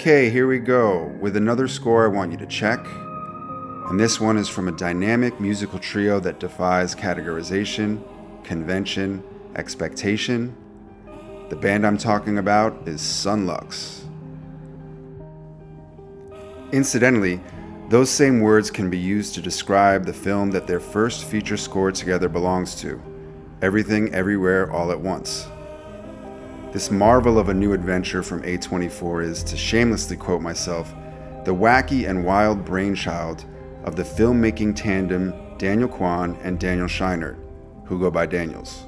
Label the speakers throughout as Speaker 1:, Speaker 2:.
Speaker 1: Okay, here we go with another score I want you to check. And this one is from a dynamic musical trio that defies categorization, convention, expectation. The band I'm talking about is Son Lux. Incidentally, those same words can be used to describe the film that their first feature score together belongs to Everything Everywhere All at Once. This marvel of a new adventure from A24 is, to shamelessly quote myself, the wacky and wild brainchild of the filmmaking tandem Daniel Kwan and Daniel Scheinert, who go by Daniels.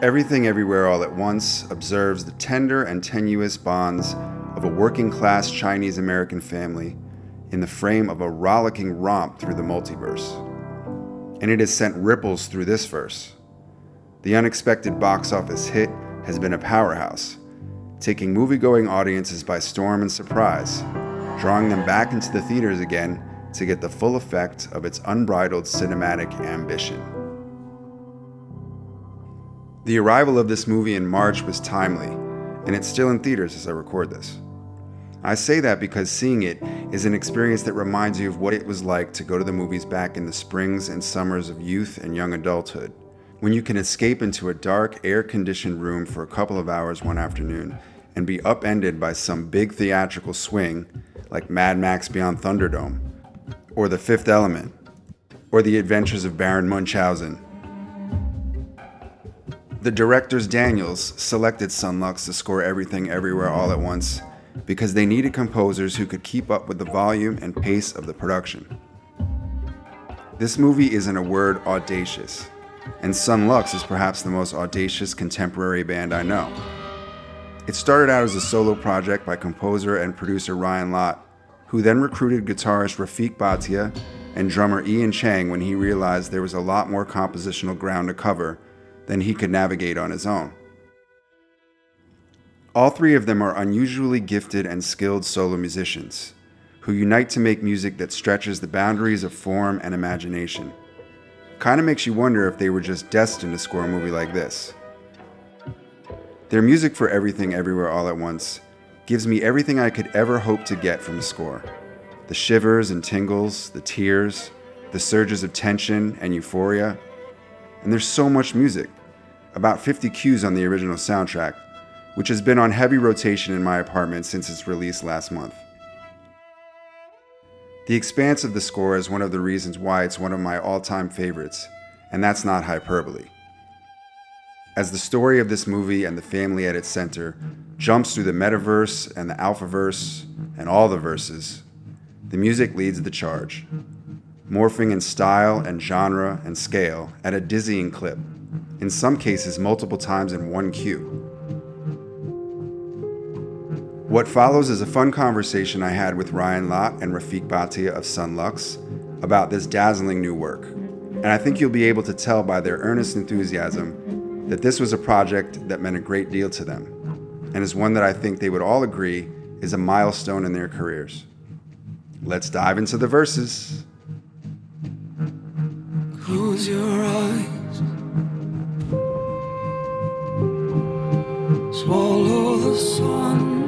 Speaker 1: Everything Everywhere All at Once observes the tender and tenuous bonds of a working class Chinese American family in the frame of a rollicking romp through the multiverse. And it has sent ripples through this verse. The unexpected box office hit has been a powerhouse, taking movie-going audiences by storm and surprise, drawing them back into the theaters again to get the full effect of its unbridled cinematic ambition. The arrival of this movie in March was timely, and it's still in theaters as I record this. I say that because seeing it is an experience that reminds you of what it was like to go to the movies back in the springs and summers of youth and young adulthood when you can escape into a dark, air conditioned room for a couple of hours one afternoon and be upended by some big theatrical swing like Mad Max Beyond Thunderdome, or The Fifth Element, or The Adventures of Baron Munchausen. The directors Daniels selected Son Lux to score everything everywhere all at once because they needed composers who could keep up with the volume and pace of the production. This movie is, in a word, audacious and Son Lux is perhaps the most audacious contemporary band I know. It started out as a solo project by composer and producer Ryan Lott, who then recruited guitarist Rafiq Bhatia and drummer Ian Chang when he realized there was a lot more compositional ground to cover than he could navigate on his own. All three of them are unusually gifted and skilled solo musicians who unite to make music that stretches the boundaries of form and imagination. Kind of makes you wonder if they were just destined to score a movie like this. Their music for Everything Everywhere All at Once gives me everything I could ever hope to get from a score the shivers and tingles, the tears, the surges of tension and euphoria. And there's so much music, about 50 cues on the original soundtrack, which has been on heavy rotation in my apartment since its release last month. The expanse of the score is one of the reasons why it's one of my all time favorites, and that's not hyperbole. As the story of this movie and the family at its center jumps through the metaverse and the alphaverse and all the verses, the music leads the charge, morphing in style and genre and scale at a dizzying clip, in some cases multiple times in one cue. What follows is a fun conversation I had with Ryan Lott and Rafiq Bhatia of Son Lux about this dazzling new work. And I think you'll be able to tell by their earnest enthusiasm that this was a project that meant a great deal to them, and is one that I think they would all agree is a milestone in their careers. Let's dive into the verses. Close your eyes. Swallow the sun.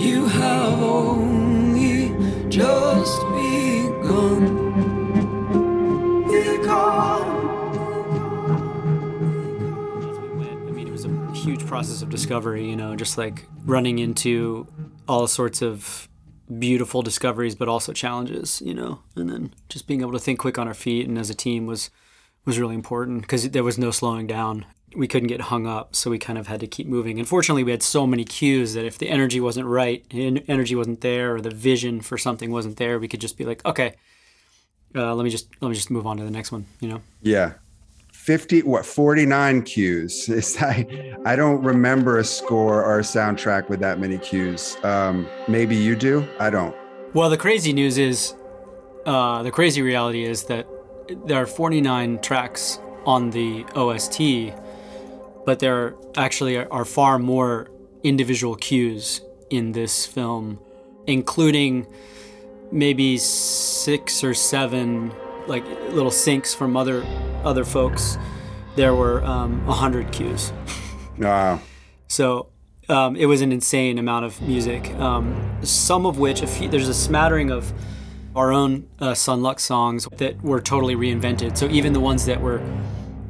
Speaker 1: You have only just begun.
Speaker 2: I mean, it was a huge process of discovery, you know, just like running into all sorts of beautiful discoveries, but also challenges, you know, and then just being able to think quick on our feet and as a team was was really important because there was no slowing down we couldn't get hung up, so we kind of had to keep moving. Unfortunately, we had so many cues that if the energy wasn't right, energy wasn't there, or the vision for something wasn't there, we could just be like, okay, uh, let me just let me just move on to the next one. You know?
Speaker 1: Yeah. 50 what 49 cues is that i don't remember a score or a soundtrack with that many cues um, maybe you do i don't
Speaker 2: well the crazy news is uh, the crazy reality is that there are 49 tracks on the ost but there actually are far more individual cues in this film, including maybe six or seven like little syncs from other other folks there were um, 100 cues.
Speaker 1: Wow.
Speaker 2: So um, it was an insane amount of music. Um, some of which, a few, there's a smattering of our own uh, Son Lux songs that were totally reinvented. So even the ones that were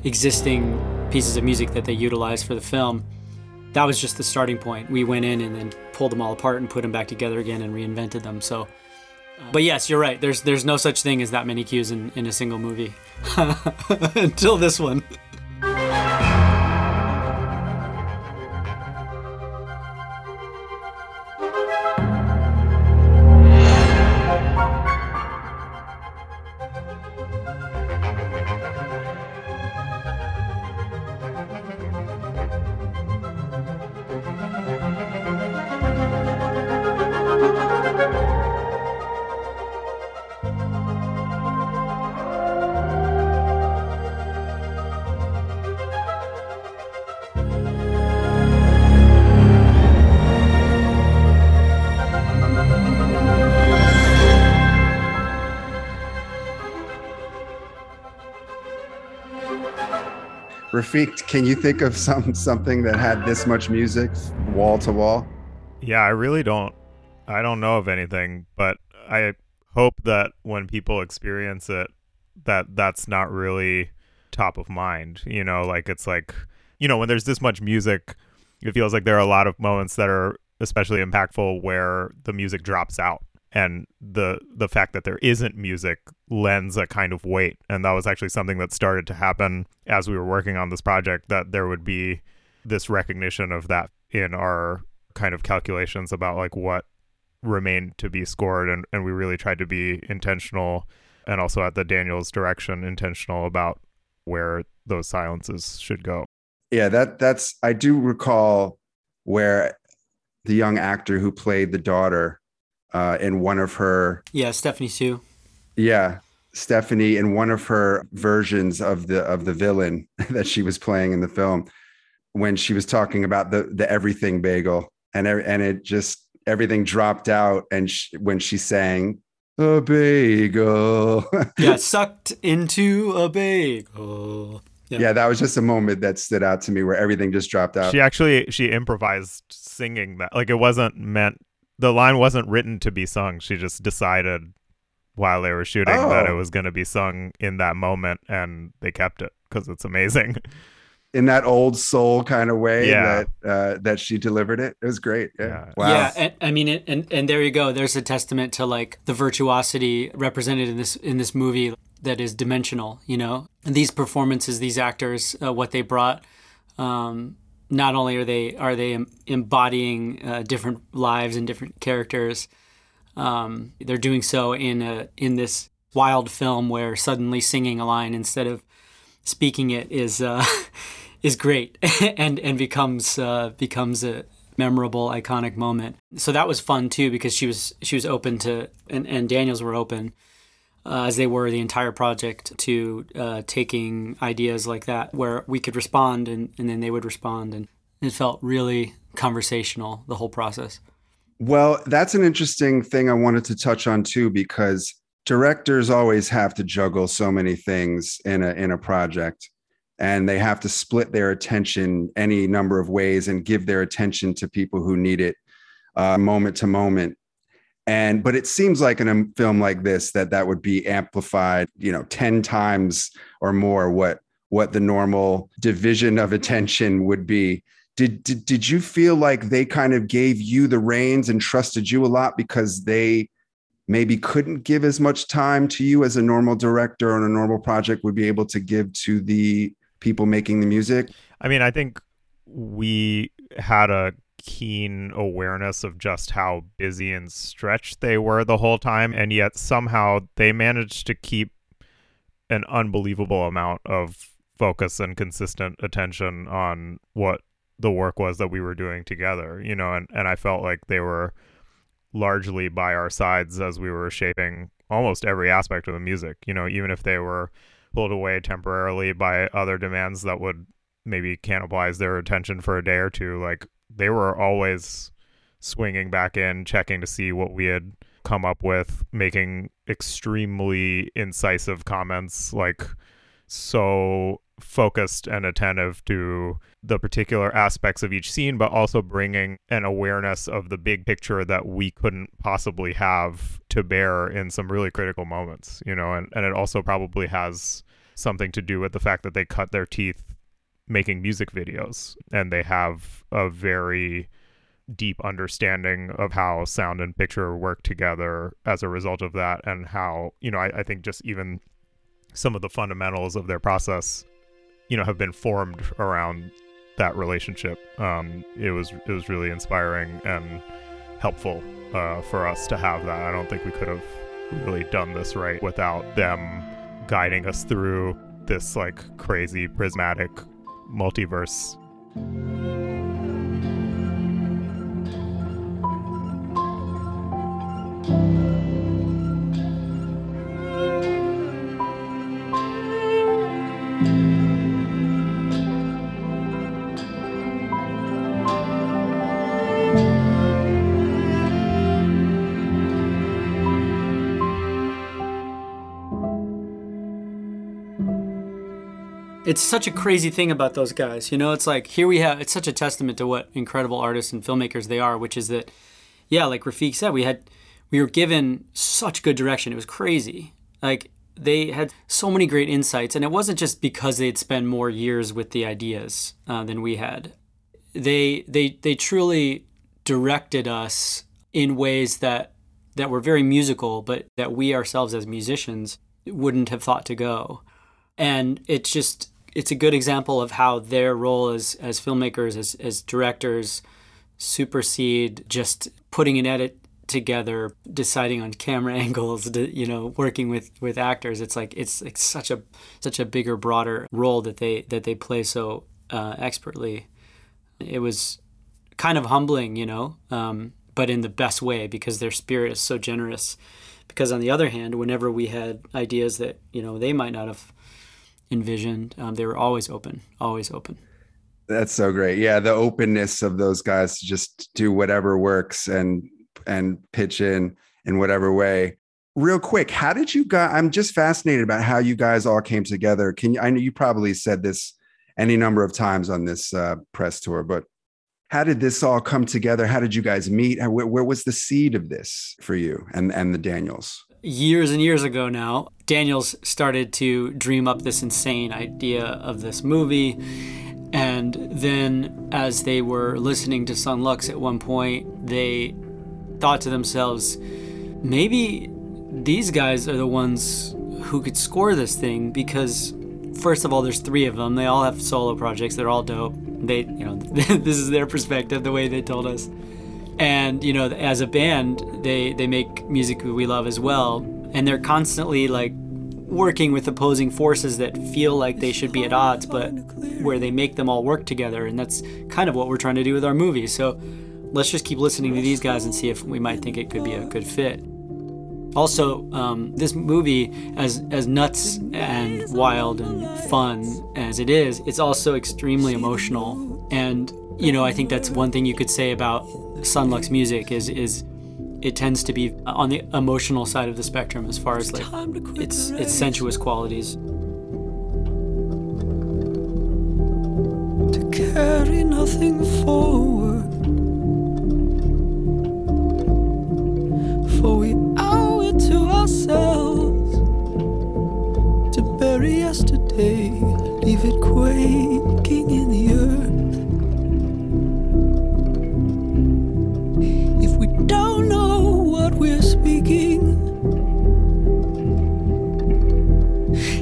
Speaker 2: existing pieces of music that they utilized for the film, that was just the starting point. We went in and then pulled them all apart and put them back together again and reinvented them. So, uh, but yes, you're right. There's there's no such thing as that many cues in, in a single movie until this one.
Speaker 1: Rafiq, can you think of some something that had this much music wall to wall?
Speaker 3: Yeah, I really don't. I don't know of anything, but I hope that when people experience it, that that's not really top of mind. You know, like it's like, you know, when there's this much music, it feels like there are a lot of moments that are especially impactful where the music drops out and the the fact that there isn't music lends a kind of weight. And that was actually something that started to happen as we were working on this project that there would be this recognition of that in our kind of calculations about like what remained to be scored. And, and we really tried to be intentional and also at the daniel's direction intentional about where those silences should go.
Speaker 1: Yeah that that's i do recall where the young actor who played the daughter uh, in one of her
Speaker 2: yeah Stephanie Hsu.
Speaker 1: Yeah, Stephanie in one of her versions of the of the villain that she was playing in the film when she was talking about the the everything bagel and and it just everything dropped out and she, when she sang a bagel
Speaker 2: yeah sucked into a bagel
Speaker 1: yeah. yeah. that was just a moment that stood out to me where everything just dropped out.
Speaker 3: She actually she improvised singing that. Like it wasn't meant the line wasn't written to be sung. She just decided while they were shooting oh. that it oh. was going to be sung in that moment, and they kept it because it's amazing.
Speaker 1: In that old soul kind of way yeah. that uh, that she delivered it, it was great. Yeah, yeah.
Speaker 2: Wow. yeah and, I mean, it, and and there you go. There's a testament to like the virtuosity represented in this in this movie that is dimensional. You know, and these performances, these actors, uh, what they brought. Um, not only are they are they embodying uh, different lives and different characters, um, they're doing so in a in this wild film where suddenly singing a line instead of speaking it is uh, is great and and becomes uh, becomes a memorable iconic moment. So that was fun too because she was she was open to and, and Daniels were open uh, as they were the entire project to uh, taking ideas like that where we could respond and, and then they would respond. And it felt really conversational the whole process.
Speaker 1: Well that's an interesting thing i wanted to touch on too because directors always have to juggle so many things in a in a project and they have to split their attention any number of ways and give their attention to people who need it uh, moment to moment and but it seems like in a film like this that that would be amplified you know 10 times or more what what the normal division of attention would be. Did, did did you feel like they kind of gave you the reins and trusted you a lot because they maybe couldn't give as much time to you as a normal director on a normal project would be able to give to the people making the music?
Speaker 3: I mean i think we had a keen awareness of just how busy and stretched they were the whole time and yet somehow they managed to keep an unbelievable amount of focus and consistent attention on what the work was that we were doing together you know and, and i felt like they were largely by our sides as we were shaping almost every aspect of the music you know even if they were pulled away temporarily by other demands that would maybe cannibalize their attention for a day or two like they were always swinging back in, checking to see what we had come up with, making extremely incisive comments like so focused and attentive to the particular aspects of each scene, but also bringing an awareness of the big picture that we couldn't possibly have to bear in some really critical moments, you know, and, and it also probably has something to do with the fact that they cut their teeth making music videos and they have a very deep understanding of how sound and picture work together as a result of that and how you know I, I, think just even some of the fundamentals of their process you know have been formed around that relationship. Um, it was it was really inspiring and helpful uh, for us to have that. I don't think we could have really done this right without them guiding us through this like crazy prismatic multiverse
Speaker 2: it's such a crazy thing about those guys. You know, it's like here we have it's such a testament to what incredible artists and filmmakers they are, which is that yeah, like Rafiq said, we had we were given such good direction. It was crazy. Like they had so many great insights, and it wasn't just because they'd spend more years with the ideas uh, than we had. They they they truly directed us in ways that that were very musical, but that we ourselves as musicians wouldn't have thought to go. And it's just it's a good example of how their role as as filmmakers, as as directors, supersede just putting an edit together, deciding on camera angles, you know, working with with actors. It's like it's, it's such a such a bigger, broader role that they that they play so uh, expertly. It was kind of humbling, you know, um, but in the best way because their spirit is so generous. Because on the other hand, whenever we had ideas that you know they might not have envisioned. Um, they were always open, always open.
Speaker 1: That's so great. Yeah, the openness of those guys to just do whatever works and and pitch in in whatever way. Real quick, how did you guys? I'm just fascinated about how you guys all came together. Can you? I know you probably said this any number of times on this uh, press tour, but how did this all come together? How did you guys meet? Where, where was the seed of this for you and and the Daniels?
Speaker 2: Years and years ago now, Daniels started to dream up this insane idea of this movie. And then, as they were listening to Son Lux at one point, they thought to themselves, maybe these guys are the ones who could score this thing because, first of all, there's three of them. They all have solo projects, they're all dope. They, you know, this is their perspective, the way they told us and you know as a band they they make music we love as well. And they're constantly like working with opposing forces that feel like they should be at odds but where they make them all work together. And that's kind of what we're trying to do with our movie. So let's just keep listening to these guys and see if we might think it could be a good fit. Also um, this movie as as nuts and wild and fun as it is it's also extremely emotional. And you know i think that's one thing you could say about Son Lux music is is it tends to be on the emotional side of the spectrum as far as like its its sensuous qualities. To carry nothing forward, for we owe it to ourselves to bury yesterday, leave it quaking in the earth. We're speaking.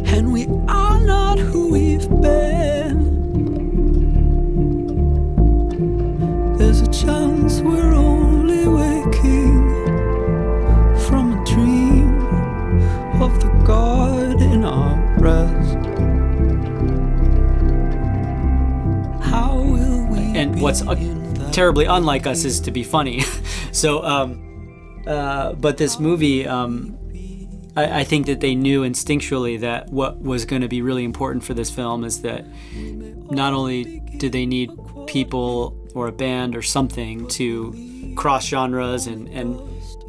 Speaker 2: And we are not who we've been. There's a chance we're only waking from a dream of the God in our breast. How will we? And what's terribly unlike us is to be funny. so, um, uh, but this movie, um, I, I, think that they knew instinctually that what was going to be really important for this film is that not only did they need people or a band or something to cross genres and, and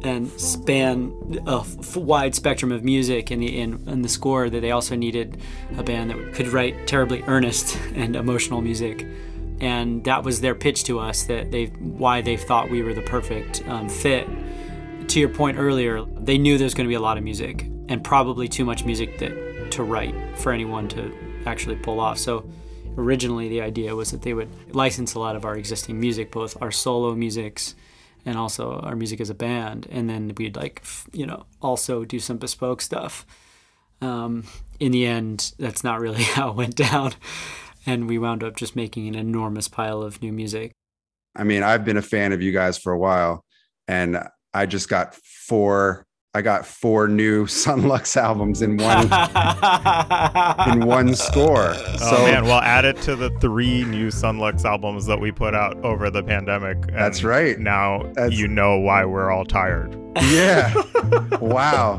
Speaker 2: and span a f- wide spectrum of music in the in, in the score that they also needed a band that could write terribly earnest and emotional music. And that was their pitch to us that they why they thought we were the perfect um, fit to your point earlier they knew there's going to be a lot of music and probably too much music that to write for anyone to actually pull off. So originally the idea was that they would license a lot of our existing music both our solo musics and also our music as a band. And then we'd like you know also do some bespoke stuff. Um, in the end that's not really how it went down. And we wound up just making an enormous pile of new music.
Speaker 1: I mean, I've been a fan of you guys for a while, and I just got four. I got four new Son Lux albums in one in one score.
Speaker 3: Oh
Speaker 1: so
Speaker 3: man, well add it to the three new Son Lux albums that we put out over the pandemic. and
Speaker 1: That's right.
Speaker 3: Now
Speaker 1: That's-
Speaker 3: you know why we're all tired.
Speaker 1: yeah, wow,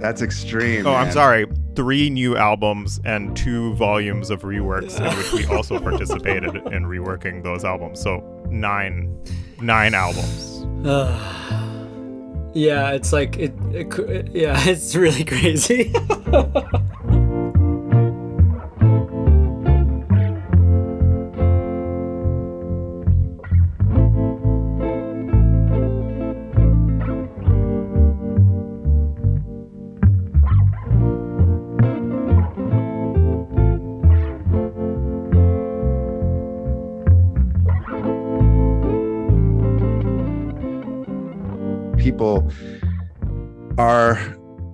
Speaker 1: that's extreme.
Speaker 3: Oh, I'm sorry. Three new albums and two volumes of reworks in which we also participated in reworking those albums. So nine, nine albums. Ah.
Speaker 2: Yeah it's like it, it yeah it's really crazy
Speaker 1: are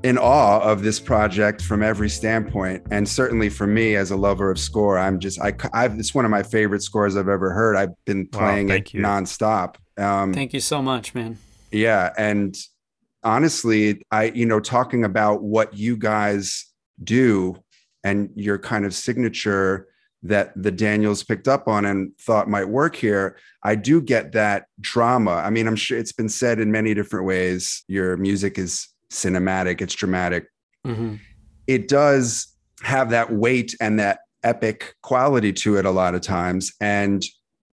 Speaker 1: in awe of this project from every standpoint. And certainly for me as a lover of score i'm just i I've, it's one of my favorite scores i've ever heard. I've been playing
Speaker 3: thank
Speaker 1: it
Speaker 3: you.
Speaker 1: nonstop. Um,
Speaker 2: thank you so much man.
Speaker 1: Yeah and honestly i you know talking about what you guys do and your kind of signature that the daniels picked up on and thought might work here i do get that drama. I mean i'm sure it's been said in many different ways your music is cinematic it's dramatic.
Speaker 2: Hmm
Speaker 1: it does have that weight and that epic quality to it a lot of times. And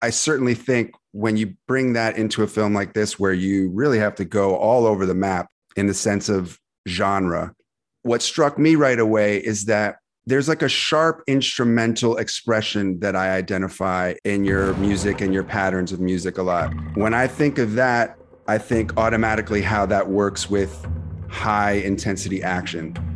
Speaker 1: I certainly think when you bring that into a film like this, where you really have to go all over the map in the sense of genre, what struck me right away is that there's like a sharp instrumental expression that I identify in your music and your patterns of music a lot. When I think of that, I think automatically how that works with high intensity action.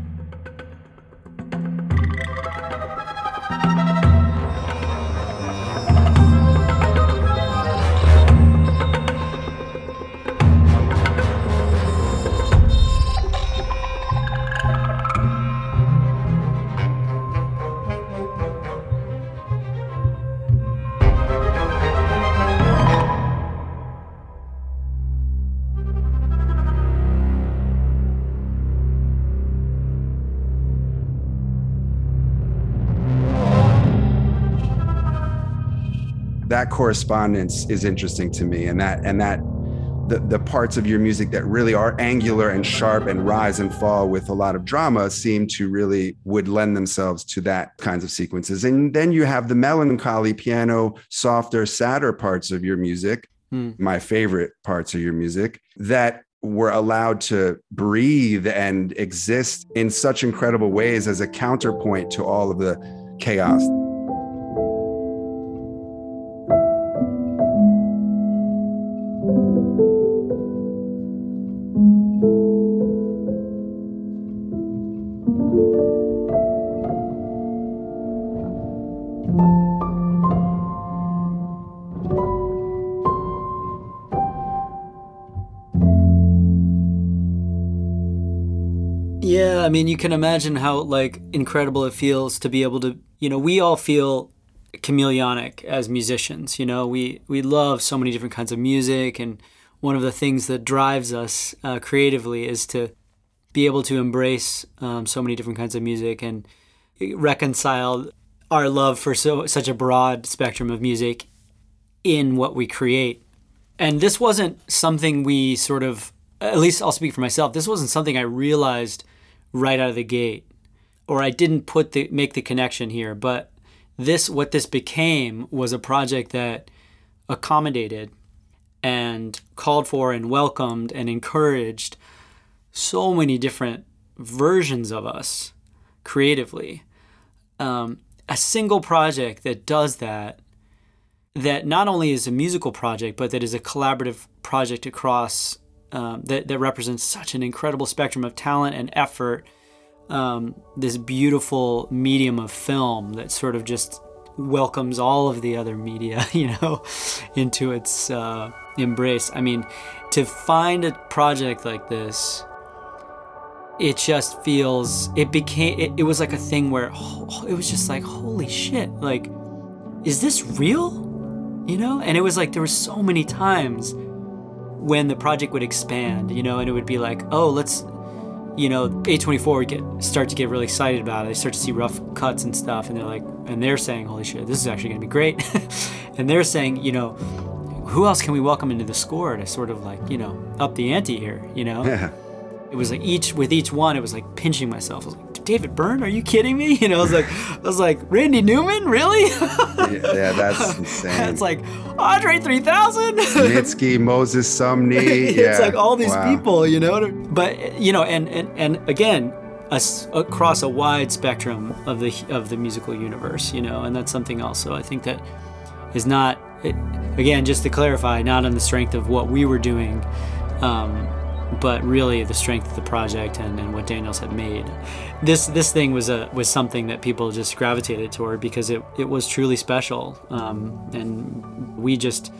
Speaker 1: Correspondence is interesting to me and that and that the, the parts of your music that really are angular and sharp and rise and fall with a lot of drama seem to really would lend themselves to that kinds of sequences and then you have the melancholy piano softer sadder parts of your music
Speaker 2: Hmm.
Speaker 1: my favorite parts of your music that were allowed to breathe and exist in such incredible ways as a counterpoint to all of the chaos
Speaker 2: I mean, you can imagine how like incredible it feels to be able to, you know, we all feel chameleonic as musicians. You know, we we love so many different kinds of music, and one of the things that drives us uh, creatively is to be able to embrace um, so many different kinds of music and reconcile our love for so such a broad spectrum of music in what we create. And this wasn't something we sort of, at least I'll speak for myself. This wasn't something I realized right out of the gate, or I didn't put the make the connection here. But this, what this became, was a project that accommodated and called for and welcomed and encouraged so many different versions of us creatively. Um, a single project that does that, that not only is a musical project, but that is a collaborative project across um, that, that represents such an incredible spectrum of talent and effort. Um, this beautiful medium of film that sort of just welcomes all of the other media, you know, into its uh, embrace. I mean, to find a project like this, it just feels, it became, it, it was like a thing where oh, it was just like, holy shit, like, is this real? You know? And it was like, there were so many times when the project would expand, you know, and it would be like, oh, let's, you know, A24 would get start to get really excited about it. They start to see rough cuts and stuff, and they're like, and they're saying, holy shit, this is actually to be great. and they're saying, you know, who else can we welcome into the score to sort of like, you know, up the ante here, you know?
Speaker 1: Yeah.
Speaker 2: It was like each with each one, it was like pinching myself. I was like, David Byrne, are you kidding me? You know, I was like, I was like, Randy Newman, really?
Speaker 1: yeah, yeah, that's insane.
Speaker 2: it's like Andre 3000.
Speaker 1: Mitski, Moses Sumney. Yeah.
Speaker 2: it's like all these
Speaker 1: Wow.
Speaker 2: people, you know. But you know, and and and again, across a wide spectrum of the of the musical universe, you know, and that's something also I think that is not it, again just to clarify, not on the strength of what we were doing. Um, but really the strength of the project and, and what Daniels had made. This this thing was a was something that people just gravitated toward because it, it was truly special. Um, and we just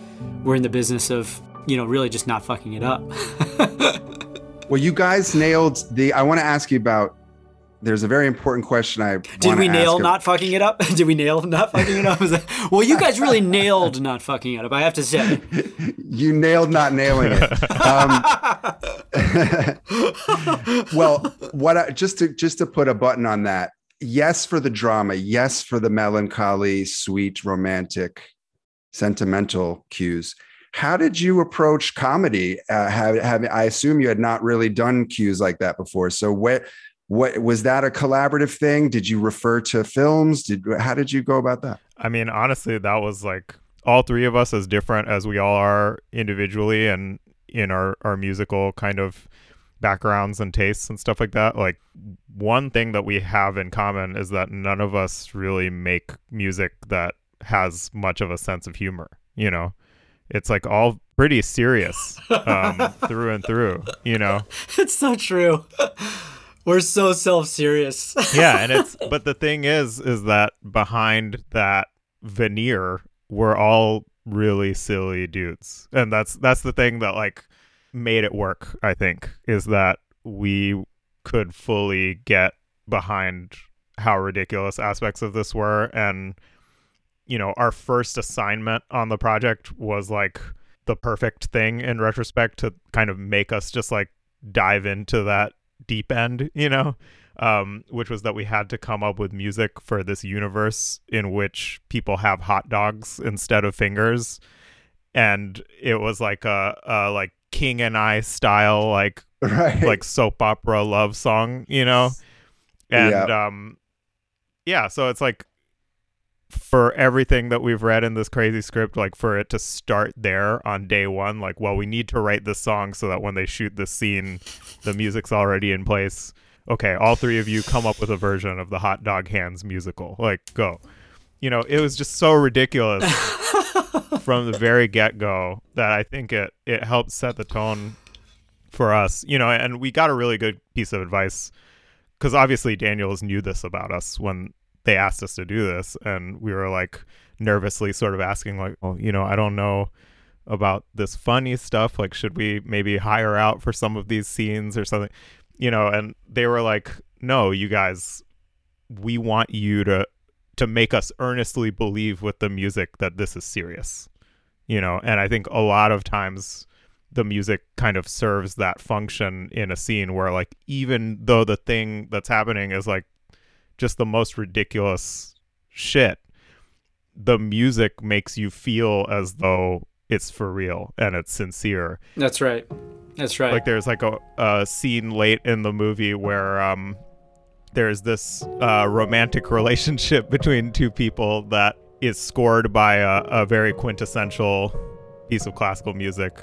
Speaker 2: were in the business of, you know, really just not fucking it up.
Speaker 1: Well, you guys nailed the. I want to ask you about. There's a very important question I
Speaker 2: Did we nail not fucking it up? Did we nail not fucking it up? That, well, you guys really nailed not fucking it up. I have to say.
Speaker 1: You nailed not nailing it. Um, well, what I, just to just to put a button on that. Yes, for the drama. Yes, for the melancholy, sweet, romantic, sentimental cues. How did you approach comedy? Uh, have, have I assume you had not really done cues like that before. So what what was that a collaborative thing? Did you refer to films? Did how did you go about that?
Speaker 3: I mean, honestly, that was like all three of us, as different as we all are individually and in our, our musical kind of backgrounds and tastes and stuff like that. Like, one thing that we have in common is that none of us really make music that has much of a sense of humor, you know? It's like all pretty serious um, through and through, you know?
Speaker 2: it's so true. We're so self serious.
Speaker 3: yeah and it's but the thing is is that behind that veneer we're all really silly dudes and that's that's the thing that like made it work i think is that we could fully get behind how ridiculous aspects of this were and you know our first assignment on the project was like the perfect thing in retrospect to kind of make us just like dive into that deep end you know um, which was that we had to come up with music for this universe in which people have hot dogs instead of fingers, and it was like a, a like King and I style like
Speaker 1: Right.
Speaker 3: like soap opera love song, you know, and um, yeah, so it's like for everything that we've read in this crazy script, like for it to start there on day one, like, well, we need to write this song so that when they shoot this scene, the music's already in place. Okay, all three of you come up with a version of the Hot Dog Hands musical. Like, go. You know, it was just so ridiculous from the very get go that I think it it helped set the tone for us. You know, and we got a really good piece of advice because obviously Daniels knew this about us when they asked us to do this, and we were like nervously sort of asking, like, "Oh, you know, I don't know about this funny stuff. Like, should we maybe hire out for some of these scenes or something?" You know, and they were like, "No, you guys, we want you to to make us earnestly believe with the music that this is serious." You know, and I think a lot of times the music kind of serves that function in a scene where like even though the thing that's happening is like just the most ridiculous shit the music makes you feel as though it's for real and it's sincere
Speaker 2: That's right. That's right.
Speaker 3: like there's like a, a scene late in the movie where um there's this uh, romantic relationship between two people that is scored by a, a very quintessential piece of classical music.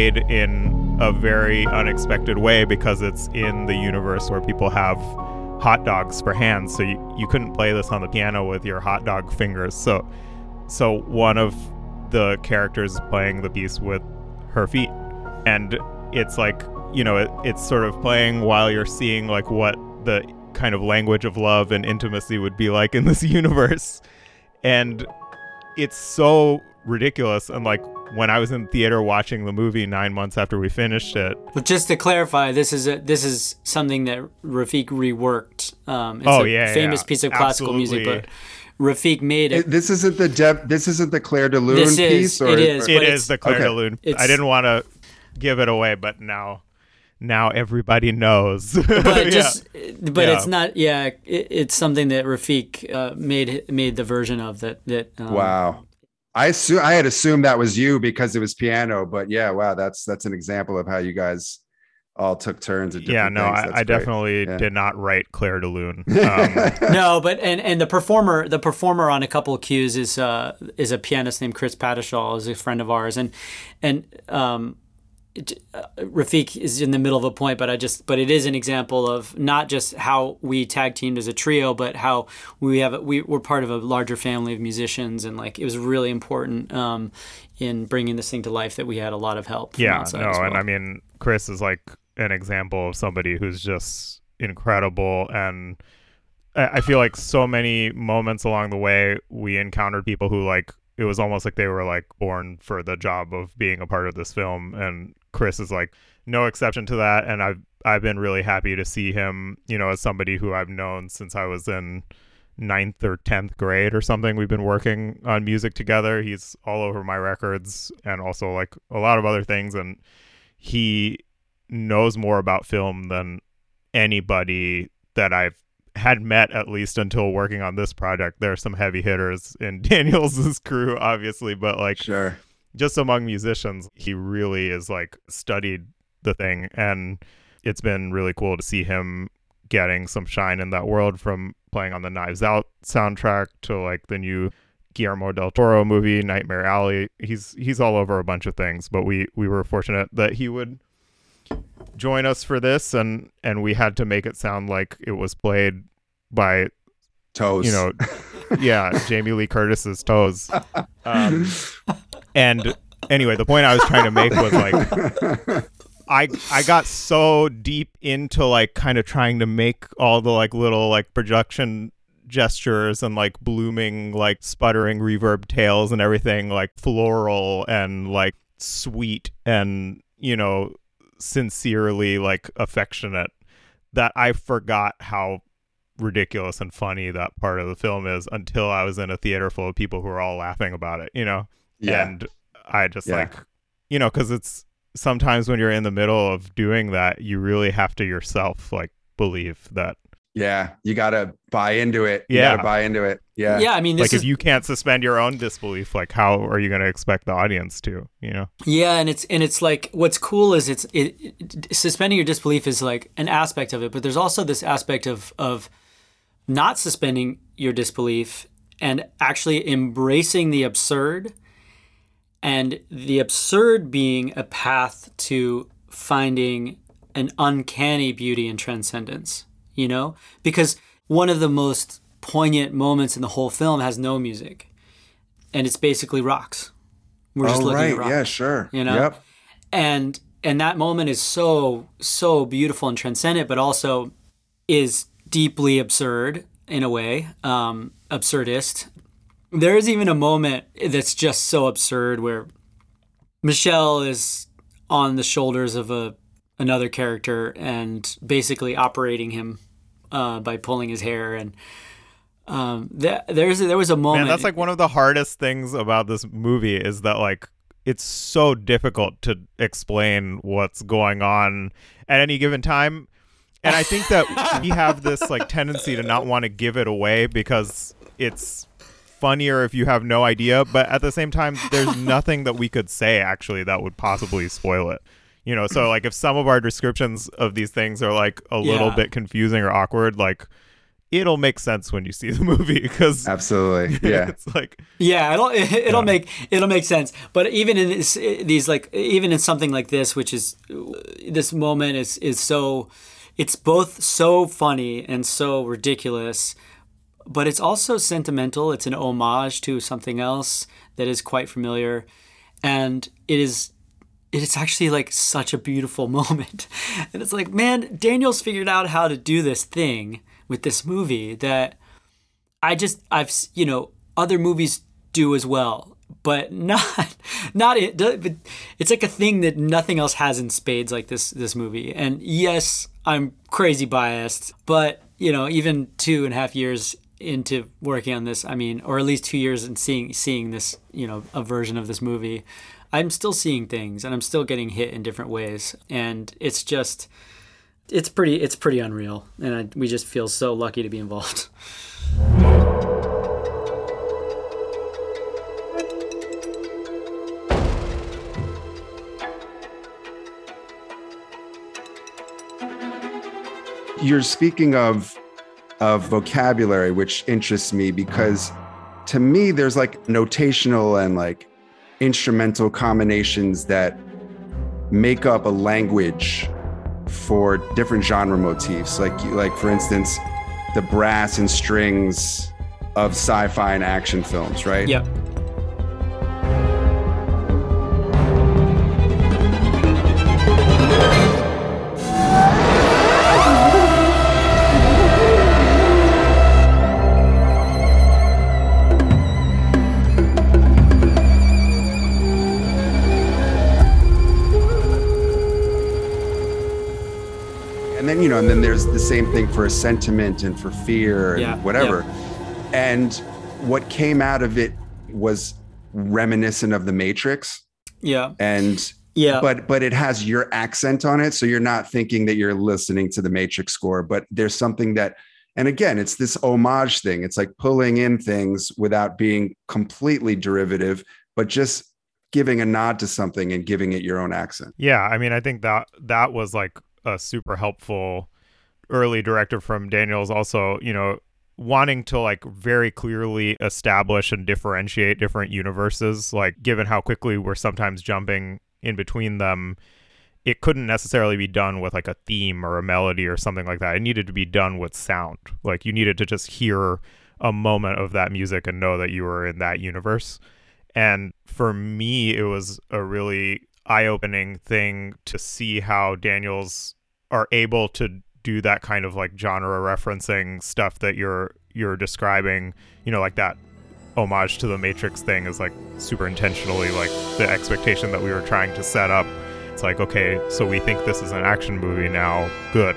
Speaker 3: Played in a very unexpected way because it's in the universe where people have hot dogs for hands. So you, you couldn't play this on the piano with your hot dog fingers. So so one of the characters playing the piece with her feet. And it's like you know it, it's sort of playing while you're seeing like what the kind of language of love and intimacy would be like in this universe. And it's so ridiculous and like when I was in theater watching the movie nine months after we finished it.
Speaker 2: But just to clarify, this is a this is something that Rafiq reworked. Um, it's
Speaker 3: Oh,
Speaker 2: a
Speaker 3: yeah,
Speaker 2: famous
Speaker 3: yeah.
Speaker 2: piece of classical music, but Rafiq made it.
Speaker 1: It- this isn't the Deb. This isn't the Clair de Lune
Speaker 2: This is-
Speaker 1: piece. Or,
Speaker 2: it is,
Speaker 1: or-
Speaker 3: It
Speaker 2: but
Speaker 3: is
Speaker 2: it's-
Speaker 3: the Clair
Speaker 1: okay.
Speaker 3: de Lune.
Speaker 2: It's-
Speaker 3: I didn't want to give it away, but now now everybody knows.
Speaker 2: but
Speaker 3: Yeah.
Speaker 2: just but
Speaker 3: Yeah.
Speaker 2: it's not yeah it, it's something that Rafiq uh, made made the version of that that um,
Speaker 1: wow. I assume I had assumed that was you because it was piano, but yeah, wow, that's that's an example of how you guys all took turns at
Speaker 3: yeah, no,
Speaker 1: things.
Speaker 3: I, I definitely
Speaker 1: Yeah.
Speaker 3: did not write Clair de Lune. Um,
Speaker 2: no but and and the performer the performer on a couple of cues is uh is a pianist named Chris Pattishall is a friend of ours and and um it- uh, Rafiq is in the middle of a point, but I just, but it is an example of not just how we tag teamed as a trio, but how we have, we we're part of a larger family of musicians, and like it was really important um, in bringing this thing to life that we had a lot of help.
Speaker 3: Yeah, no,
Speaker 2: well.
Speaker 3: and I mean, Chris is like an example of somebody who's just incredible, and I I feel like so many moments along the way we encountered people who like it was almost like they were like born for the job of being a part of this film, and Chris is like no exception to that, and I've I've been really happy to see him, you know, as somebody who I've known since I was in ninth or tenth grade or something. We've been working on music together. He's all over my records and also like a lot of other things, and he knows more about film than anybody that I've had met at least until working on this project. There are some heavy hitters in Daniels' crew, obviously, but like
Speaker 1: Sure.
Speaker 3: Just among musicians, he really is like studied the thing, and it's been really cool to see him getting some shine in that world from playing on the Knives Out soundtrack to like the new Guillermo del Toro movie Nightmare Alley. He's he's all over a bunch of things, but we we were fortunate that he would join us for this and and we had to make it sound like it was played by
Speaker 1: Toes.
Speaker 3: you know yeah jamie lee curtis's toes. Um, and anyway the point i was trying to make was like i i got so deep into like kind of trying to make all the like little like projection gestures and like blooming like sputtering reverb tails and everything like floral and like sweet and you know sincerely like affectionate that i forgot how ridiculous and funny that part of the film is until I was in a theater full of people who are all laughing about it, you know?
Speaker 1: yeah.
Speaker 3: And I just
Speaker 1: Yeah.
Speaker 3: like, you know, because it's sometimes when you're in the middle of doing that, you really have to yourself like believe that.
Speaker 1: yeah. You gotta buy into it. You
Speaker 3: Yeah.
Speaker 1: gotta buy into it. Yeah.
Speaker 2: yeah, I mean, this
Speaker 3: like
Speaker 2: is
Speaker 3: if you can't suspend your own disbelief, like how are you going to expect the audience to, you know?
Speaker 2: Yeah, and it's and it's like what's cool is it's it, it suspending your disbelief is like an aspect of it, but there's also this aspect of of not suspending your disbelief and actually embracing the absurd and the absurd being a path to finding an uncanny beauty and transcendence, you know? Because one of the most poignant moments in the whole film has no music. And it's basically rocks. We're just
Speaker 1: oh,
Speaker 2: looking
Speaker 1: right.
Speaker 2: at rocks
Speaker 1: Yeah, sure.
Speaker 2: you know?
Speaker 1: Yep.
Speaker 2: and and that moment is so so beautiful and transcendent but also is deeply absurd in a way um absurdist there's even a moment that's just so absurd where Michelle is on the shoulders of a another character and basically operating him uh, by pulling his hair and um, th- there's there was a moment.
Speaker 3: Man, that's like one of the hardest things about this movie is that like it's so difficult to explain what's going on at any given time. And I think that we have this like tendency to not want to give it away because it's funnier if you have no idea, but at the same time there's nothing that we could say actually that would possibly spoil it. You know, so like if some of our descriptions of these things are like a little bit confusing or awkward, like it'll make sense when you see the movie because
Speaker 1: Absolutely. Yeah.
Speaker 3: it's like
Speaker 2: Yeah, it'll it'll
Speaker 3: Yeah.
Speaker 2: make it'll make sense. But even in this, eh, these like even in something like this, which is this moment is is so it's both so funny and so ridiculous, but it's also sentimental. It's an homage to something else that is quite familiar, and it is it's actually like such a beautiful moment. And it's like, man, Daniel's figured out how to do this thing with this movie that I just I've you know other movies do as well, but not not it. It's like a thing that nothing else has in spades like this this movie. And yes, I'm crazy biased, but you know even two and a half years into working on this, I mean, or at least two years and seeing seeing this you know a version of this movie, I'm still seeing things and I'm still getting hit in different ways, and it's just. It's pretty. It's pretty unreal, and I, we just feel so lucky to be involved.
Speaker 1: You're speaking of of vocabulary, which interests me because to me, there's like notational and like instrumental combinations that make up a language for different genre motifs. Like like for instance, the brass and strings of sci-fi and action films, right?
Speaker 2: Yep.
Speaker 1: You know and then there's the same thing for a sentiment and for fear and
Speaker 2: Yeah,
Speaker 1: whatever. And what came out of it was reminiscent of the matrix.
Speaker 2: Yeah.
Speaker 1: and
Speaker 2: Yeah.
Speaker 1: but but it has your accent on it so you're not thinking that you're listening to the matrix score but there's something that and again it's this homage thing. It's like pulling in things without being completely derivative but just giving a nod to something and giving it your own accent.
Speaker 3: Yeah, I mean, I think that that was like a super helpful early directive from Daniels. Also, you know, wanting to like very clearly establish and differentiate different universes. Like, given how quickly we're sometimes jumping in between them, it couldn't necessarily be done with like a theme or a melody or something like that. It needed to be done with sound. Like, you needed to just hear a moment of that music and know that you were in that universe. And for me, it was a really eye opening thing to see how Daniels are able to do that kind of like genre referencing stuff that you're you're describing, you know, like that homage to the Matrix thing is like super intentionally like the expectation that we were trying to set up. It's like, okay, so we think this is an action movie now. Good.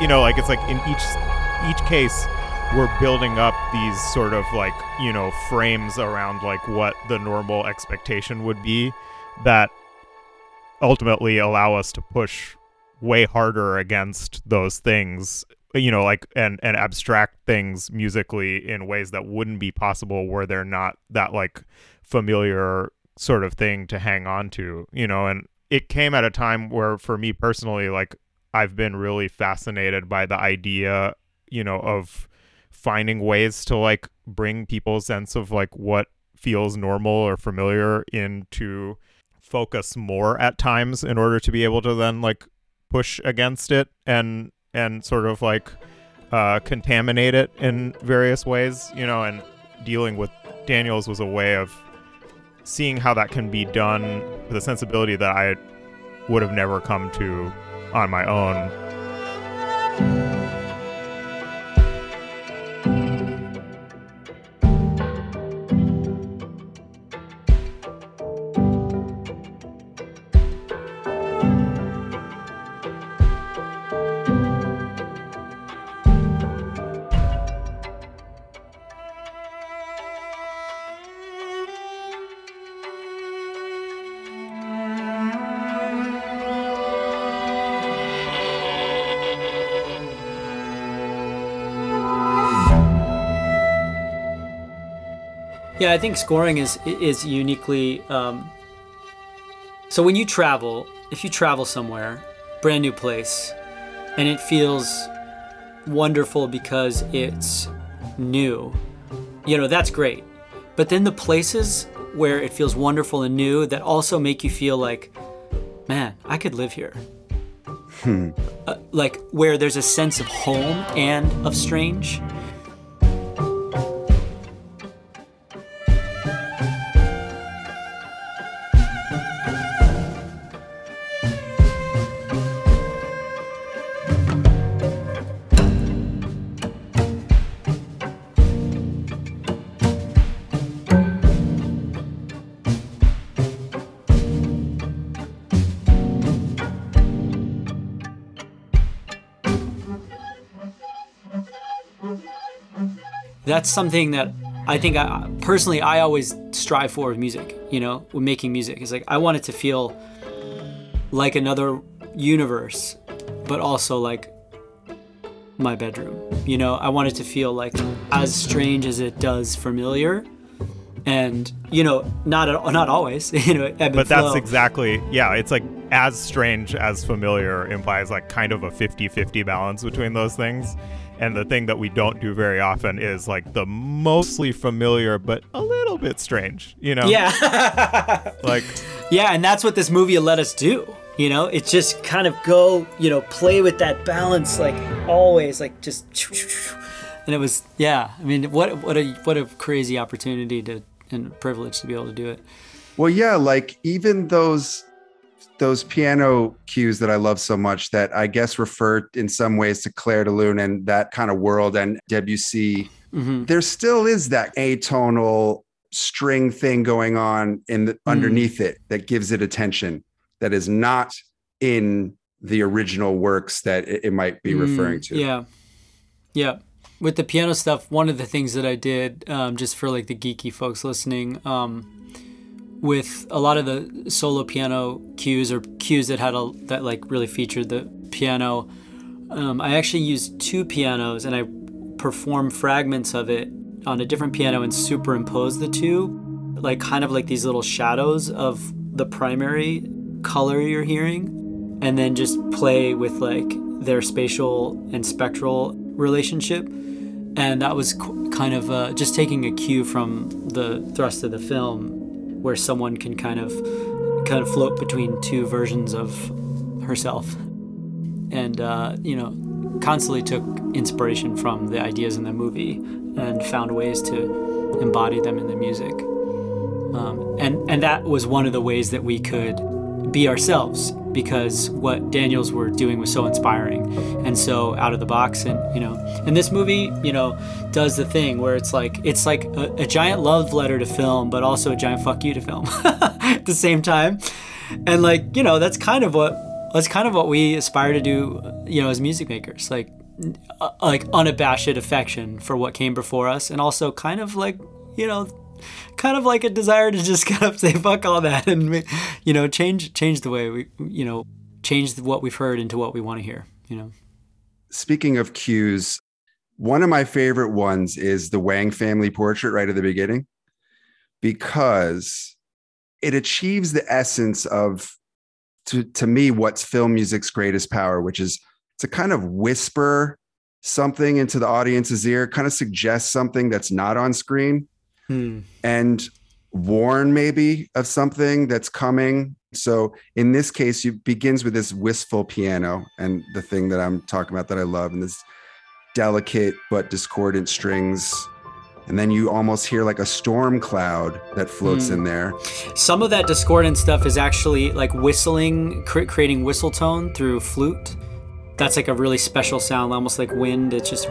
Speaker 3: You know like it's like in each each case we're building up these sort of like you know frames around like what the normal expectation would be that ultimately allow us to push way harder against those things you know like and and abstract things musically in ways that wouldn't be possible where they're not that like familiar sort of thing to hang on to you know? And it came at a time where for me personally like I've been really fascinated by the idea you know of finding ways to like bring people's sense of like what feels normal or familiar into focus more at times in order to be able to then like push against it and and sort of like uh, contaminate it in various ways, you know, and dealing with Daniels was a way of seeing how that can be done with a sensibility that I would have never come to on my own.
Speaker 2: Yeah, I think scoring is is uniquely. Um, so when you travel, if you travel somewhere, brand new place, and it feels wonderful because it's new, you know that's great. But then the places where it feels wonderful and new that also make you feel like, man, I could live here.
Speaker 1: Hmm.
Speaker 2: Uh, like where there's a sense of home and of strange. That's something that I think I personally I always strive for with music. You know, with making music, it's like I want it to feel like another universe, but also like my bedroom. You know, I want it to feel like as strange as it does familiar, and you know, not not always. You know,
Speaker 3: but that's exactly yeah. It's like as strange as familiar implies like kind of a 50-50 balance between those things and the thing that we don't do very often is like the mostly familiar but a little bit strange, you know?
Speaker 2: Yeah.
Speaker 3: like
Speaker 2: Yeah, and that's what this movie let us do. You know, it just kind of go, you know, play with that balance like always like just and it was yeah, I mean, what what a what a crazy opportunity to and privilege to be able to do it.
Speaker 1: Well, yeah, like even those those piano cues that I love so much that I guess refer in some ways to Clair de Lune and that kind of world and Debussy. Mm-hmm. There still is that atonal string thing going on in the, mm-hmm. underneath it that gives it attention that is not in the original works that it, it might be mm, referring to.
Speaker 2: Yeah. Yeah. With the piano stuff, one of the things that I did, um, just for like the geeky folks listening, um, with a lot of the solo piano cues or cues that had a that like really featured the piano. Um, i actually used two pianos and i performed fragments of it on a different piano and superimposed the two like kind of like these little shadows of the primary color you're hearing and then just play with like their spatial and spectral relationship. And that was kind of uh, just taking a cue from the thrust of the film where someone can kind of kind of float between two versions of herself. And uh, you know constantly took inspiration from the ideas in the movie and found ways to embody them in the music. Um, and and that was one of the ways that we could be ourselves because what Daniels were doing was so inspiring and so out of the box and you know and this movie you know does the thing where it's like it's like a, a giant love letter to film but also a giant fuck you to film at the same time. And like you know that's kind of what that's kind of what we aspire to do you know as music makers like uh, like unabashed affection for what came before us, and also kind of like you know, kind of like a desire to just kind of say fuck all that and you know change change the way we you know change what we've heard into what we want to hear. You know.
Speaker 1: Speaking of cues, one of my favorite ones is the Wang family portrait right at the beginning because it achieves the essence of to, to me what's film music's greatest power which is to kind of whisper something into the audience's ear kind of suggest something that's not on screen
Speaker 2: Hmm.
Speaker 1: and warn maybe of something that's coming so in this case it begins with this wistful piano and the thing that i'm talking about that i love and this delicate but discordant strings and then you almost hear like a storm cloud that floats
Speaker 2: Hmm.
Speaker 1: in there
Speaker 2: Some of that discordant stuff is actually like whistling, cre- creating whistle tone through flute. That's like a really special sound, almost like wind. It's just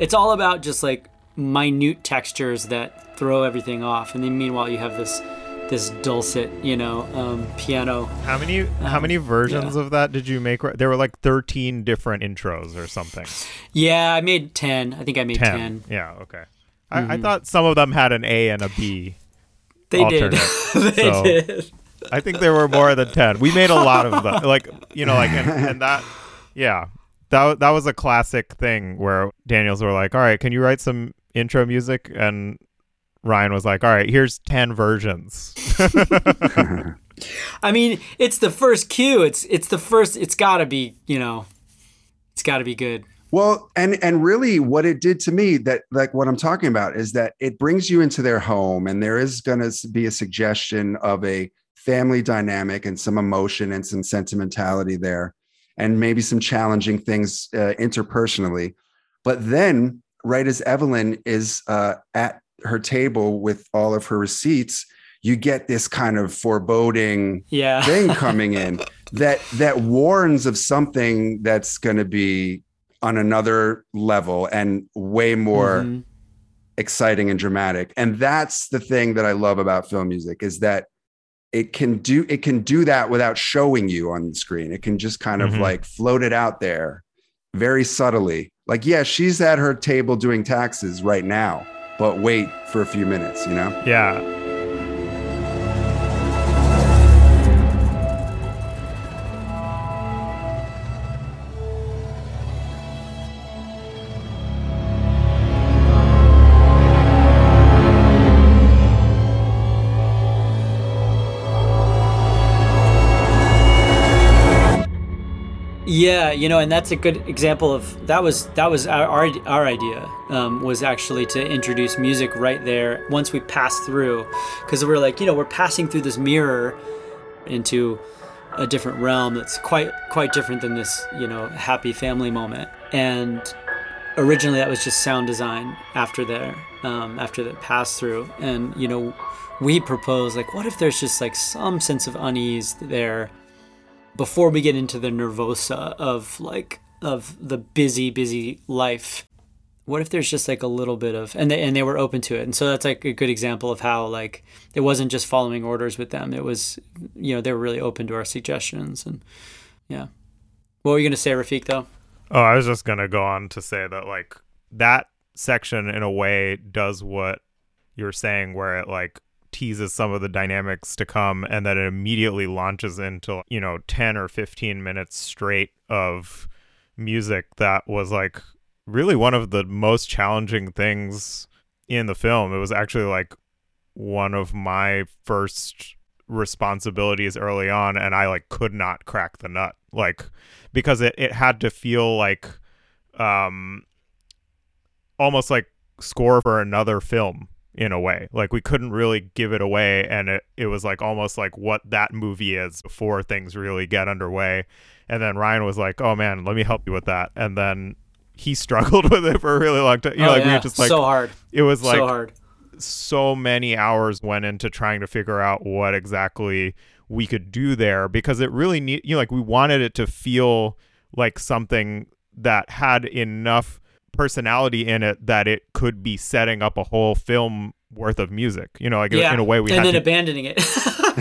Speaker 2: it's all about just like minute textures that throw everything off and then meanwhile you have this this dulcet you know um, piano
Speaker 3: How many how many versions of that did you make? There were like 13 different intros or something.
Speaker 2: yeah i made 10 i think i made 10,
Speaker 3: 10. Yeah, okay. I, I thought some of them had an A and a B.
Speaker 2: they did they
Speaker 3: So-
Speaker 2: did
Speaker 3: I think there were more than 10. We made a lot of them. Like, you know, like, and, and that, yeah, that, that was a classic thing where Daniels were like, all right, can you write some intro music? And Ryan was like, all right, here's 10 versions.
Speaker 2: i mean it's the first cue it's it's the first it's gotta be you know it's gotta be good
Speaker 1: Well, and and really what it did to me that like what I'm talking about is that it brings you into their home and there is going to be a suggestion of a family dynamic and some emotion and some sentimentality there and maybe some challenging things uh, interpersonally. But then right as Evelyn is uh, at her table with all of her receipts, you get this kind of foreboding
Speaker 2: yeah
Speaker 1: thing coming in that that warns of something that's going to be on another level and way more
Speaker 2: Mhm.
Speaker 1: exciting and dramatic and that's the thing that i love about film music is that it can do it can do that without showing you on the screen it can just kind of
Speaker 3: Mhm.
Speaker 1: like float it out there very subtly like yeah she's at her table doing taxes right now but wait for a few minutes you know
Speaker 3: yeah.
Speaker 2: Yeah, you know, and that's a good example of that was that was our our, our idea um, was actually to introduce music right there once we passed through, because we're like you know we're passing through this mirror into a different realm that's quite quite different than this you know happy family moment. And originally that was just sound design after there um, after the pass through. And you know we proposed like what if there's just like some sense of unease there before we get into the nervosa of like of the busy busy life what if there's just like a little bit of and they and they were open to it. And so that's like a good example of how like it wasn't just following orders with them. It was you know they were really open to our suggestions and yeah. What were you going to say Rafiq though?
Speaker 3: Oh, I was just gonna go on to say that like that section in a way does what you're saying, where it like teases some of the dynamics to come, and then it immediately launches into you know ten or fifteen minutes straight of music that was like really one of the most challenging things in the film. It was actually like one of my first responsibilities early on and I like could not crack the nut like because it, it had to feel like um almost like score for another film in a way like we couldn't really give it away and it, it was like almost like what that movie is before things really get underway and then Ryan was like oh man let me help you with that and then he struggled with it for a really long time. You know,
Speaker 2: oh,
Speaker 3: like we
Speaker 2: yeah.
Speaker 3: were just like
Speaker 2: so hard,
Speaker 3: it was like
Speaker 2: so hard.
Speaker 3: so many hours went into trying to figure out what exactly we could do there because it really need you know like we wanted it to feel like something that had enough personality in it that it could be setting up a whole film worth of music you know like
Speaker 2: Yeah,
Speaker 3: in a way we
Speaker 2: and
Speaker 3: had
Speaker 2: then
Speaker 3: to,
Speaker 2: abandoning it.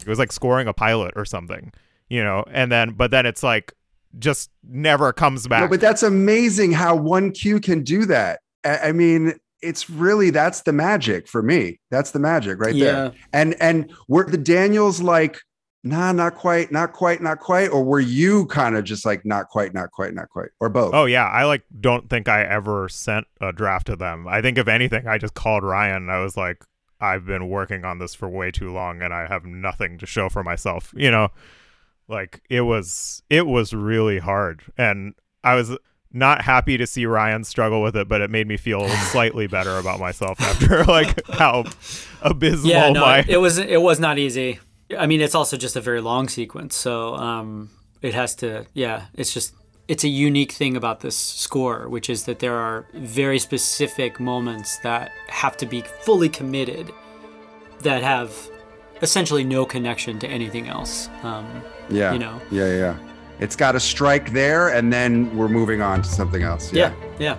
Speaker 3: it was like scoring a pilot or something you know and then but then it's like just never comes back
Speaker 1: No, but that's amazing how one cue can do that. I, I mean, it's really that's the magic for me. That's the magic right there.
Speaker 2: yeah,
Speaker 1: And and were the Daniels like, nah, not quite, not quite, not quite, or were you kind of just like not quite, not quite, not quite, or both?
Speaker 3: Oh yeah, I like don't think I ever sent a draft to them. I think if anything, I just called Ryan. And I was like, I've been working on this for way too long, and I have nothing to show for myself. You know, like it was it was really hard, and I was not happy to see Ryan struggle with it, but it made me feel slightly better about myself after like how abysmal
Speaker 2: yeah. No,
Speaker 3: my
Speaker 2: it was it was not easy. I mean, it's also just a very long sequence, so um, it has to. Yeah, it's just it's a unique thing about this score, which is that there are very specific moments that have to be fully committed, that have essentially no connection to anything else. Um,
Speaker 1: yeah,
Speaker 2: you know.
Speaker 1: yeah, yeah, yeah. It's got a strike there, and then we're moving on to something else.
Speaker 2: yeah, yeah.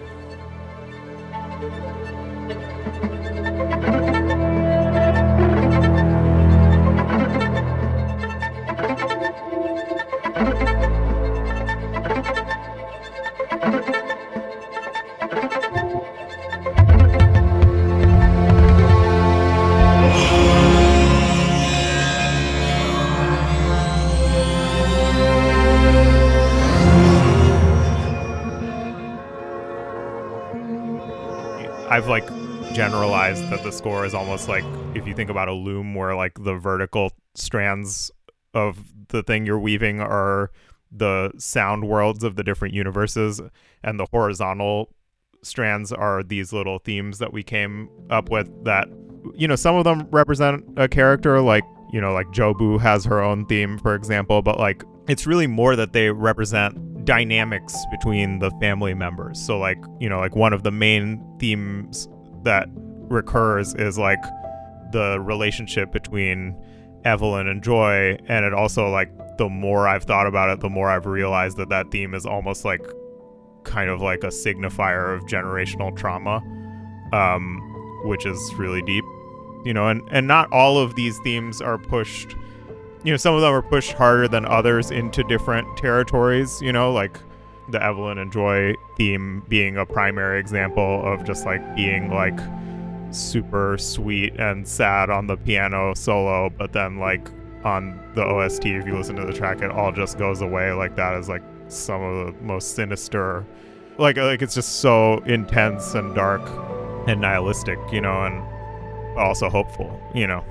Speaker 3: I've like generalized that the score is almost like if you think about a loom where like the vertical strands of the thing you're weaving are the sound worlds of the different universes and the horizontal strands are these little themes that we came up with that you know some of them represent a character like you know like Jobu has her own theme for example but like it's really more that they represent dynamics between the family members. So like you know like one of the main themes that recurs is like the relationship between Evelyn and Joy and it also like the more I've thought about it the more I've realized that that theme is almost like kind of like a signifier of generational trauma um which is really deep you know and and not all of these themes are pushed you know some of them are pushed harder than others into different territories you know like the Evelyn and Joy theme being a primary example of just like being like super sweet and sad on the piano solo but then like on the OST if you listen to the track it all just goes away. Like that is like some of the most sinister like like it's just so intense and dark and nihilistic you know and also hopeful you know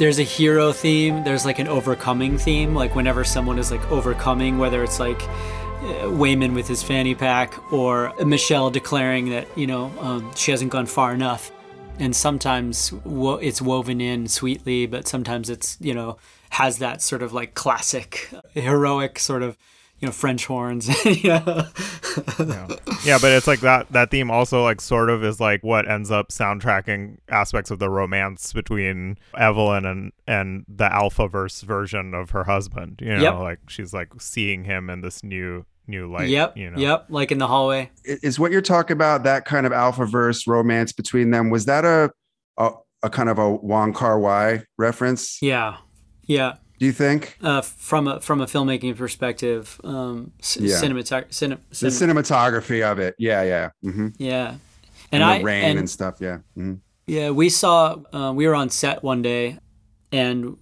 Speaker 2: there's a hero theme there's like an overcoming theme like whenever someone is like overcoming whether it's like uh, Waymond with his fanny pack or Michelle declaring that you know um, she hasn't gone far enough. And sometimes wo- it's woven in sweetly but sometimes it's you know has that sort of like classic heroic sort of you know French horns yeah
Speaker 3: yeah. yeah, but it's like that that theme also like sort of is like what ends up soundtracking aspects of the romance between Evelyn and and the alpha verse version of her husband. You know,
Speaker 2: Yep.
Speaker 3: like she's like seeing him in this new new light.
Speaker 2: yep,
Speaker 3: You know?
Speaker 2: yep, like in the hallway.
Speaker 1: Is what you're talking about that kind of alpha verse romance between them? Was that a a, a kind of a Wong Kar Wai reference?
Speaker 2: Yeah, yeah.
Speaker 1: Do you think
Speaker 2: Uh, from a from a filmmaking perspective, um, c-
Speaker 1: Yeah.
Speaker 2: cinematog- cine-
Speaker 1: the cinematography of it? Yeah, yeah, hmm
Speaker 2: yeah,
Speaker 1: and,
Speaker 2: and, I
Speaker 1: the rain
Speaker 2: and,
Speaker 1: and, stuff. Yeah, hmm
Speaker 2: Yeah, we saw. Uh, we were on set one day, and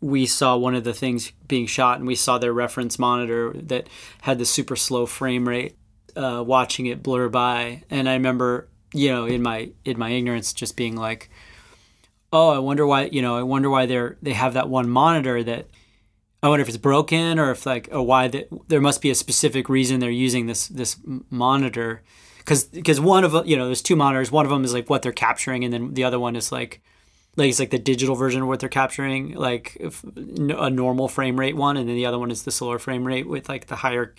Speaker 2: we saw one of the things being shot, and we saw their reference monitor that had the super slow frame rate. Uh, watching it blur by, and I remember, you know, in my in my ignorance, just being like, "Oh, I wonder why." You know, I wonder why they're they have that one monitor that. I wonder if it's broken or if like, or why that there must be a specific reason they're using this this monitor because because one of you know there's two monitors one of them is like what they're capturing and then the other one is like like it's like the digital version of what they're capturing like a normal frame rate one and then the other one is the slower frame rate with like the higher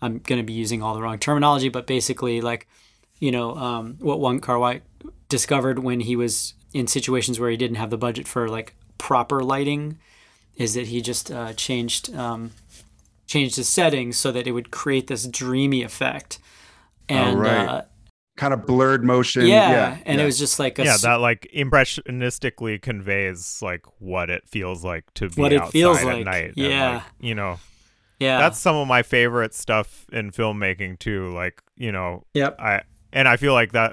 Speaker 2: i'm going to be using all the wrong terminology but basically like you know um, what Wong Kar Wai discovered when he was in situations where he didn't have the budget for like proper lighting is that he just uh, changed um, changed his settings so that it would create this dreamy effect and
Speaker 1: right.
Speaker 2: uh,
Speaker 1: kind of blurred motion.
Speaker 2: yeah,
Speaker 1: yeah
Speaker 2: and
Speaker 1: yeah.
Speaker 2: it was just like a
Speaker 3: yeah,
Speaker 2: s-
Speaker 3: that like impressionistically conveys like what it feels like to be
Speaker 2: What it
Speaker 3: outside
Speaker 2: feels
Speaker 3: at
Speaker 2: like,
Speaker 3: night. and,
Speaker 2: yeah.
Speaker 3: like, you know,
Speaker 2: yeah
Speaker 3: that's some of my favorite stuff in filmmaking too. Like, you know,
Speaker 2: yep
Speaker 3: I and I feel like that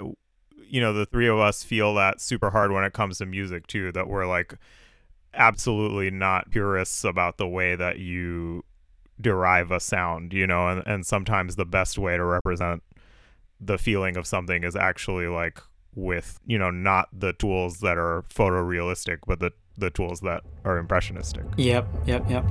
Speaker 3: you know, the three of us feel that super hard when it comes to music too, that we're like absolutely not purists about the way that you derive a sound, you know, and, and sometimes the best way to represent the feeling of something is actually like with, you know, not the tools that are photorealistic, but the the tools that are impressionistic.
Speaker 2: yep yep yep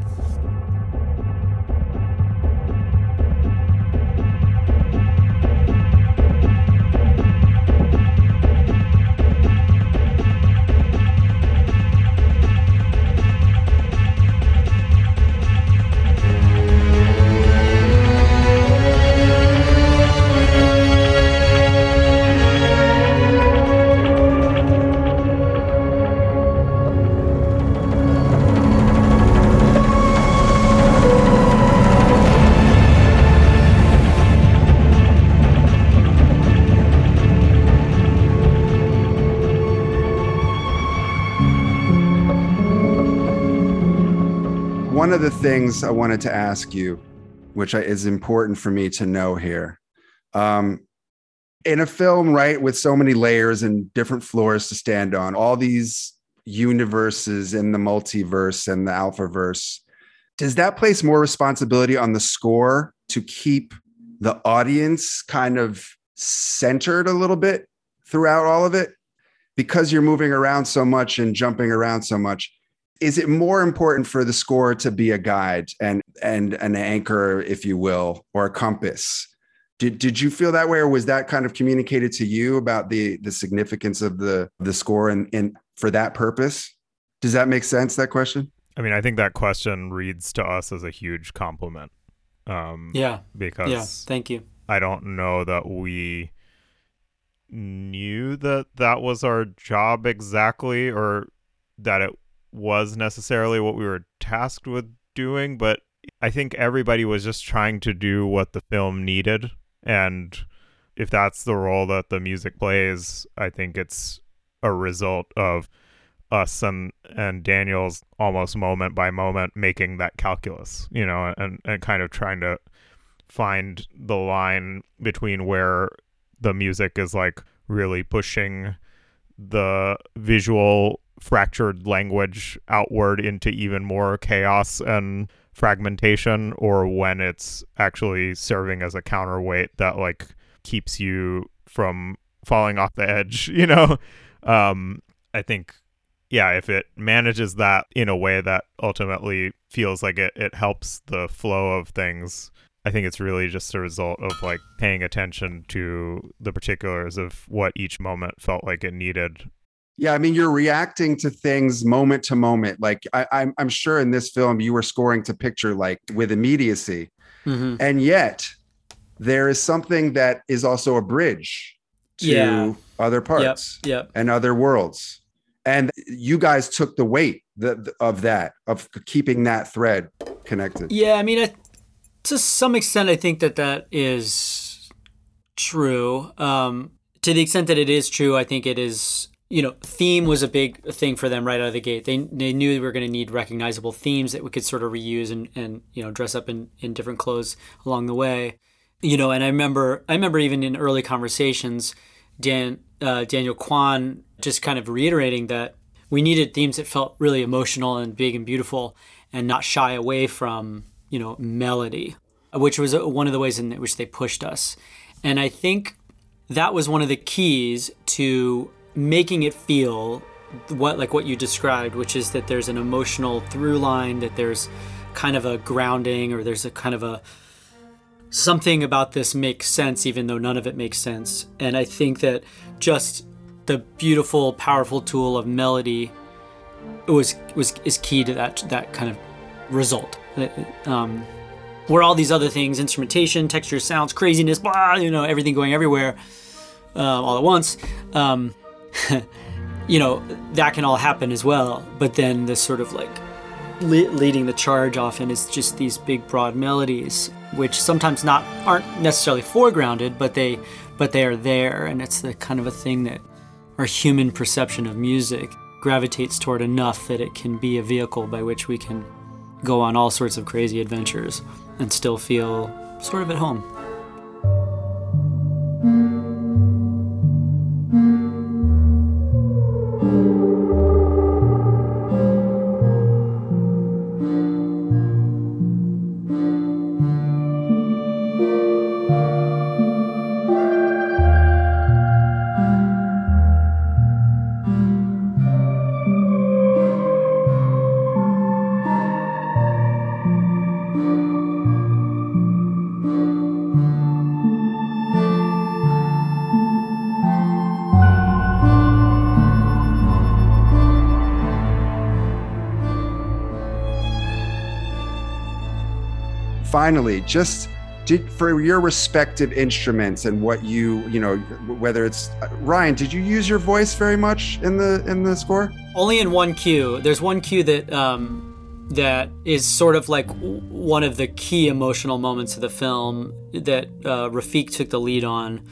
Speaker 1: One of the things I wanted to ask you, which is important for me to know here, um, in a film, right, with so many layers and different floors to stand on, all these universes in the multiverse and the alphaverse, does that place more responsibility on the score to keep the audience kind of centered a little bit throughout all of it? Because you're moving around so much and jumping around so much, is it more important for the score to be a guide and and an anchor if you will or a compass? Did, did you feel that way or was that kind of communicated to you about the the significance of the the score and, and for that purpose? Does that make sense that question?
Speaker 3: I mean, I think that question reads to us as a huge compliment. Um,
Speaker 2: yeah.
Speaker 3: because
Speaker 2: yeah thank you.
Speaker 3: I don't know that we knew that that was our job exactly or that it was necessarily what we were tasked with doing, but I think everybody was just trying to do what the film needed. And if that's the role that the music plays, I think it's a result of us and and Daniel's almost moment by moment making that calculus, you know, and and kind of trying to find the line between where the music is like really pushing the visual fractured language outward into even more chaos and fragmentation or when it's actually serving as a counterweight that like keeps you from falling off the edge you know um i think yeah if it manages that in a way that ultimately feels like it, it helps the flow of things I think it's really just a result of like paying attention to the particulars of what each moment felt like it needed.
Speaker 1: Yeah i mean you're reacting to things moment to moment like I, I'm, I'm sure in this film you were scoring to picture like with immediacy
Speaker 2: hmm
Speaker 1: and yet there is something that is also a bridge to
Speaker 2: Yeah.
Speaker 1: other
Speaker 2: yep
Speaker 1: parts
Speaker 2: yep
Speaker 1: and other worlds and you guys took the weight the, of that of keeping that thread connected
Speaker 2: yeah i mean i to some extent, I think that that is true. Um, to the extent that it is true, I think it is. You know, theme was a big thing for them right out of the gate. They they knew we were going to need recognizable themes that we could sort of reuse and and you know dress up in in different clothes along the way. You know, and I remember I remember even in early conversations, Dan uh, Daniel Kwan just kind of reiterating that we needed themes that felt really emotional and big and beautiful, and not shy away from you know melody, which was one of the ways in which they pushed us. And I think that was one of the keys to making it feel what like what you described, which is that there's an emotional through line, that there's kind of a grounding, or there's a kind of a something about this makes sense, even though none of it makes sense. And I think that just the beautiful, powerful tool of melody was was is key to that that kind of result. Um, where all these other things, instrumentation, texture, sounds, craziness, blah, you know, everything going everywhere uh, all at once. Um, you know, that can all happen as well. But then this sort of like le- leading the charge often is just these big, broad melodies, which sometimes not aren't necessarily foregrounded, but they but they are there, and it's the kind of a thing that our human perception of music gravitates toward enough that it can be a vehicle by which we can go on all sorts of crazy adventures and still feel sort of at home.
Speaker 1: Finally, just did for your respective instruments and what you you know whether it's Ryan did you use your voice very much in the in the score?
Speaker 2: Only in one cue. There's one cue that um that is sort of like one of the key emotional moments of the film that uh, Rafiq took the lead on.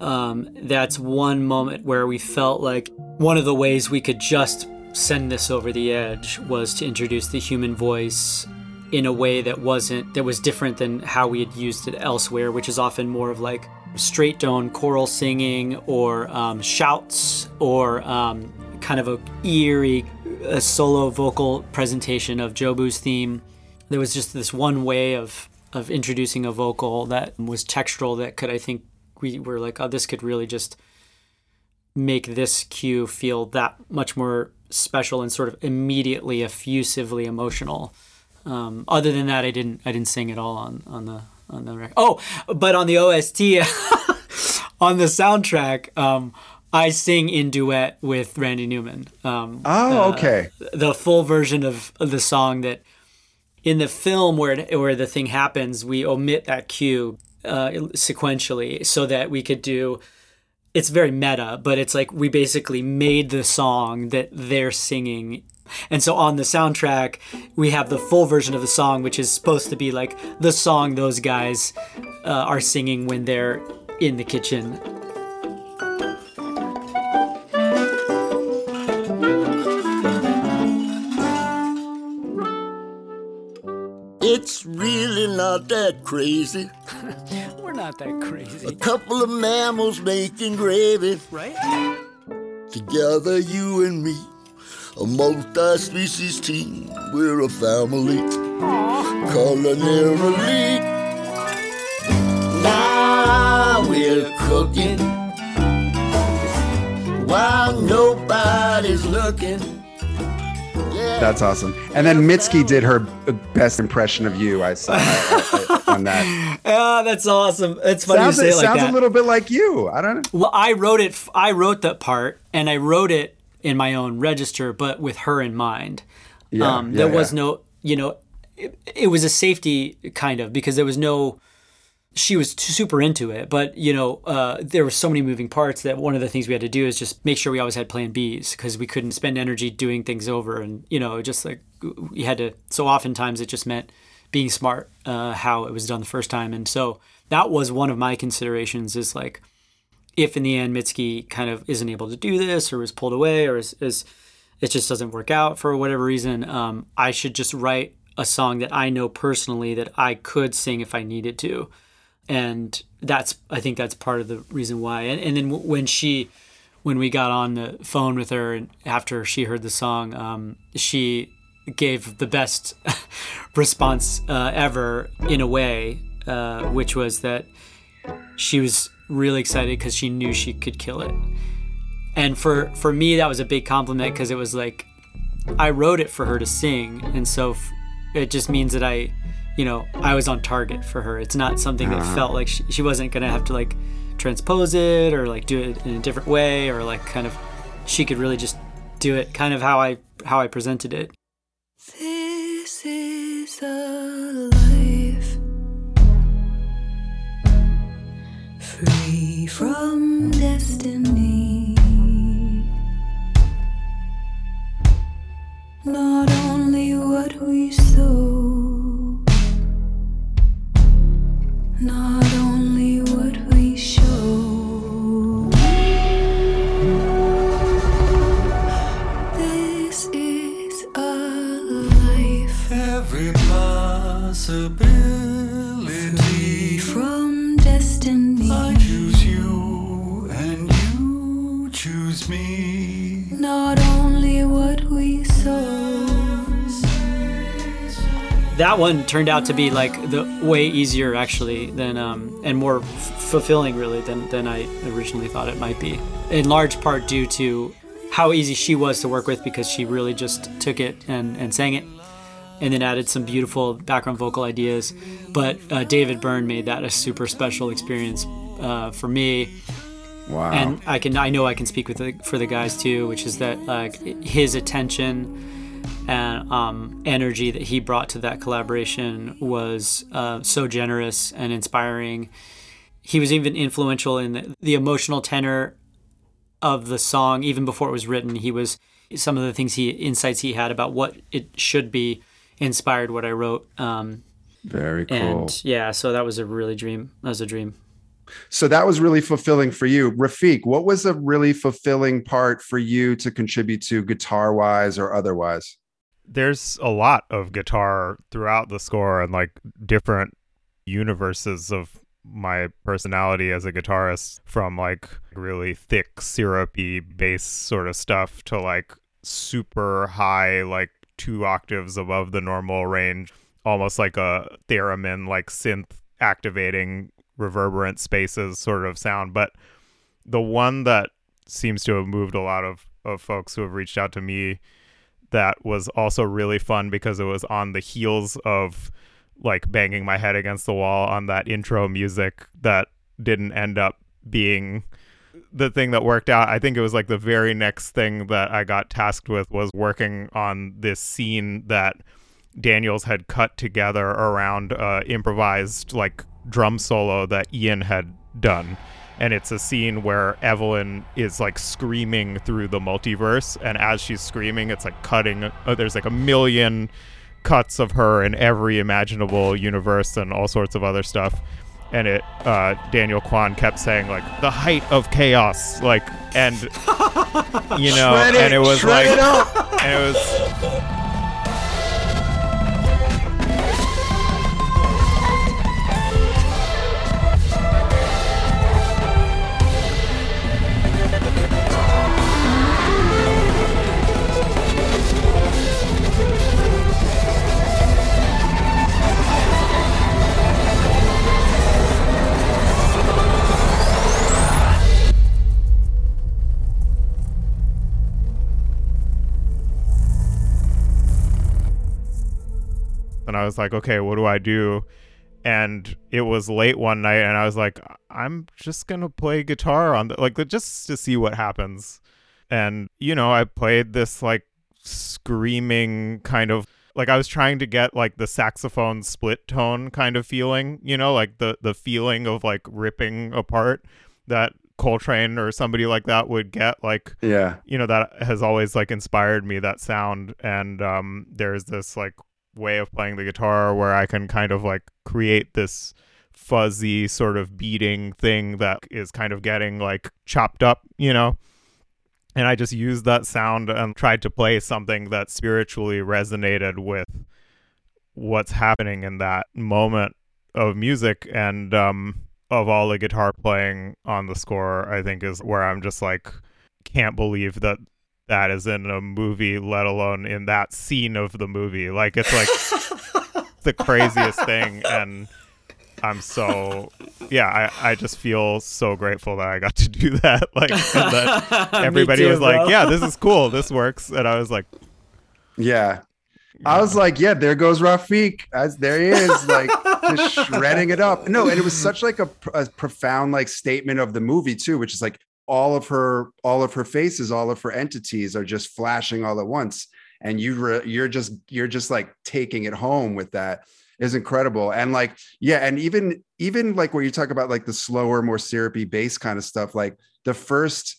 Speaker 2: Um, that's one moment where we felt like one of the ways we could just send this over the edge was to introduce the human voice in a way that wasn't that was different than how we had used it elsewhere, which is often more of like straight tone choral singing or um, shouts or um, kind of a eerie a solo vocal presentation of Jobu's theme. There was just this one way of of introducing a vocal that was textural that could I think we were like, oh, this could really just make this cue feel that much more special and sort of immediately effusively emotional. Um, other than that, I didn't I didn't sing at all on on the on the record. Oh, but on the OST, on the soundtrack, um, I sing in duet with Randy Newman. Um,
Speaker 1: oh, uh, okay.
Speaker 2: Uh, the full version of, of the song that in the film where it, where the thing happens, we omit that cue uh, sequentially so that we could do. It's very meta, but it's like we basically made the song that they're singing and so on the soundtrack, we have the full version of the song, which is supposed to be like the song those guys uh, are singing when they're in the kitchen.
Speaker 4: It's really not that crazy.
Speaker 2: We're not that crazy.
Speaker 4: A couple of mammals making gravy.
Speaker 2: Right?
Speaker 4: Together, you and me a multi-species team. We're a family, culinarily. Now we're cooking while nobody's looking.
Speaker 1: That's awesome. And then Mitski did her best impression of you. I saw I, I, on that.
Speaker 2: Oh, that's awesome. It's funny sounds, to say it like
Speaker 1: sounds
Speaker 2: that.
Speaker 1: a little bit like you. I don't know.
Speaker 2: Well, I wrote it. I wrote that part, and I wrote it in my own register, but with her in mind. Yeah, um, there yeah, was yeah. no, you know, it, it, was a safety kind of because there was no. She was super into it, but you know, uh, there were so many moving parts that one of the things we had to do is just make sure we always had Plan Bs because we couldn't spend energy doing things over, and you know, just like we had to. So oftentimes it just meant being smart uh, how it was done the first time. And so that was one of my considerations is like, if in the end Mitski kind of isn't able to do this or is pulled away or is, is it just doesn't work out for whatever reason, um, I should just write a song that I know personally that I could sing if I needed to. And that's, I think that's part of the reason why. And, and then when she, when we got on the phone with her and after she heard the song, um, she gave the best response uh, ever in a way, uh, which was that she was really excited because she knew she could kill it. And for for me, that was a big compliment because it was like I wrote it for her to sing, and so f- it just means that I, you know, I was on target for her. It's not something that uh-huh. felt like she, she wasn't gonna have to like transpose it or like do it in a different way or like kind of she could really just do it kind of how I how I presented it.
Speaker 5: This is a from destiny. Not only what we sow, not
Speaker 2: one turned out to be like the way easier actually than um, and more f- fulfilling really than than I originally thought it might be. In large part due to how easy she was to work with because she really just took it and and sang it and then added some beautiful background vocal ideas. But uh, David Byrne made that a super special experience uh, for me.
Speaker 1: Wow.
Speaker 2: and I can I know I can speak with the, for the guys too, which is that like his attention and um, energy that he brought to that collaboration was uh, so generous and inspiring. He was even influential in the, the emotional tenor of the song even before it was written. He was some of the things he insights he had about what it should be inspired what I wrote. Um,
Speaker 1: Very cool.
Speaker 2: and yeah, so that was a really dream. That was a dream.
Speaker 1: So that was really fulfilling for you. Rafiq, what was a really fulfilling part for you to contribute to guitar wise or otherwise?
Speaker 3: there's a lot of guitar throughout the score and like different universes of my personality as a guitarist from like really thick syrupy bass sort of stuff to like super high like two octaves above the normal range almost like a theremin like synth activating reverberant spaces sort of sound but the one that seems to have moved a lot of, of folks who have reached out to me that was also really fun because it was on the heels of like banging my head against the wall on that intro music that didn't end up being the thing that worked out. I think it was like the very next thing that I got tasked with was working on this scene that Daniels had cut together around uh, improvised like drum solo that Ian had done. And it's a scene where Evelyn is like screaming through the multiverse, and as she's screaming, it's like cutting. Uh, there's like a million cuts of her in every imaginable universe and all sorts of other stuff. And it, uh, Daniel Kwan kept saying like the height of chaos, like, and you know,
Speaker 1: it,
Speaker 3: and it was like,
Speaker 1: it
Speaker 3: and it was and I was like, okay, what do I do? And it was late one night, and I was like, I'm just gonna play guitar on the like just to see what happens. And you know, I played this like screaming kind of like I was trying to get like the saxophone split tone kind of feeling, you know, like the the feeling of like ripping apart that Coltrane or somebody like that would get like
Speaker 1: Yeah.
Speaker 3: you know that has always like inspired me that sound and um there's this like way of playing the guitar where I can kind of like create this fuzzy sort of beating thing that is kind of getting like chopped up, you know? And I just used that sound and tried to play something that spiritually resonated with what's happening in that moment of music and um of all the guitar playing on the score i think is where i'm just like can't believe that that is in a movie let alone in that scene of the movie like it's like the craziest thing and i'm so yeah i i just feel so grateful that i got to do that like and that everybody
Speaker 2: too,
Speaker 3: was like yeah this is cool this works and i was like
Speaker 1: Yeah. I was like, yeah, there goes Rafiq. As there he is, like just shredding it up. No, and it was such like a, a profound like statement of the movie too, which is like all of her, all of her faces, all of her entities are just flashing all at once, and you re- you're just you're just like taking it home with that is incredible. And like, yeah, and even even like where you talk about like the slower, more syrupy bass kind of stuff, like the first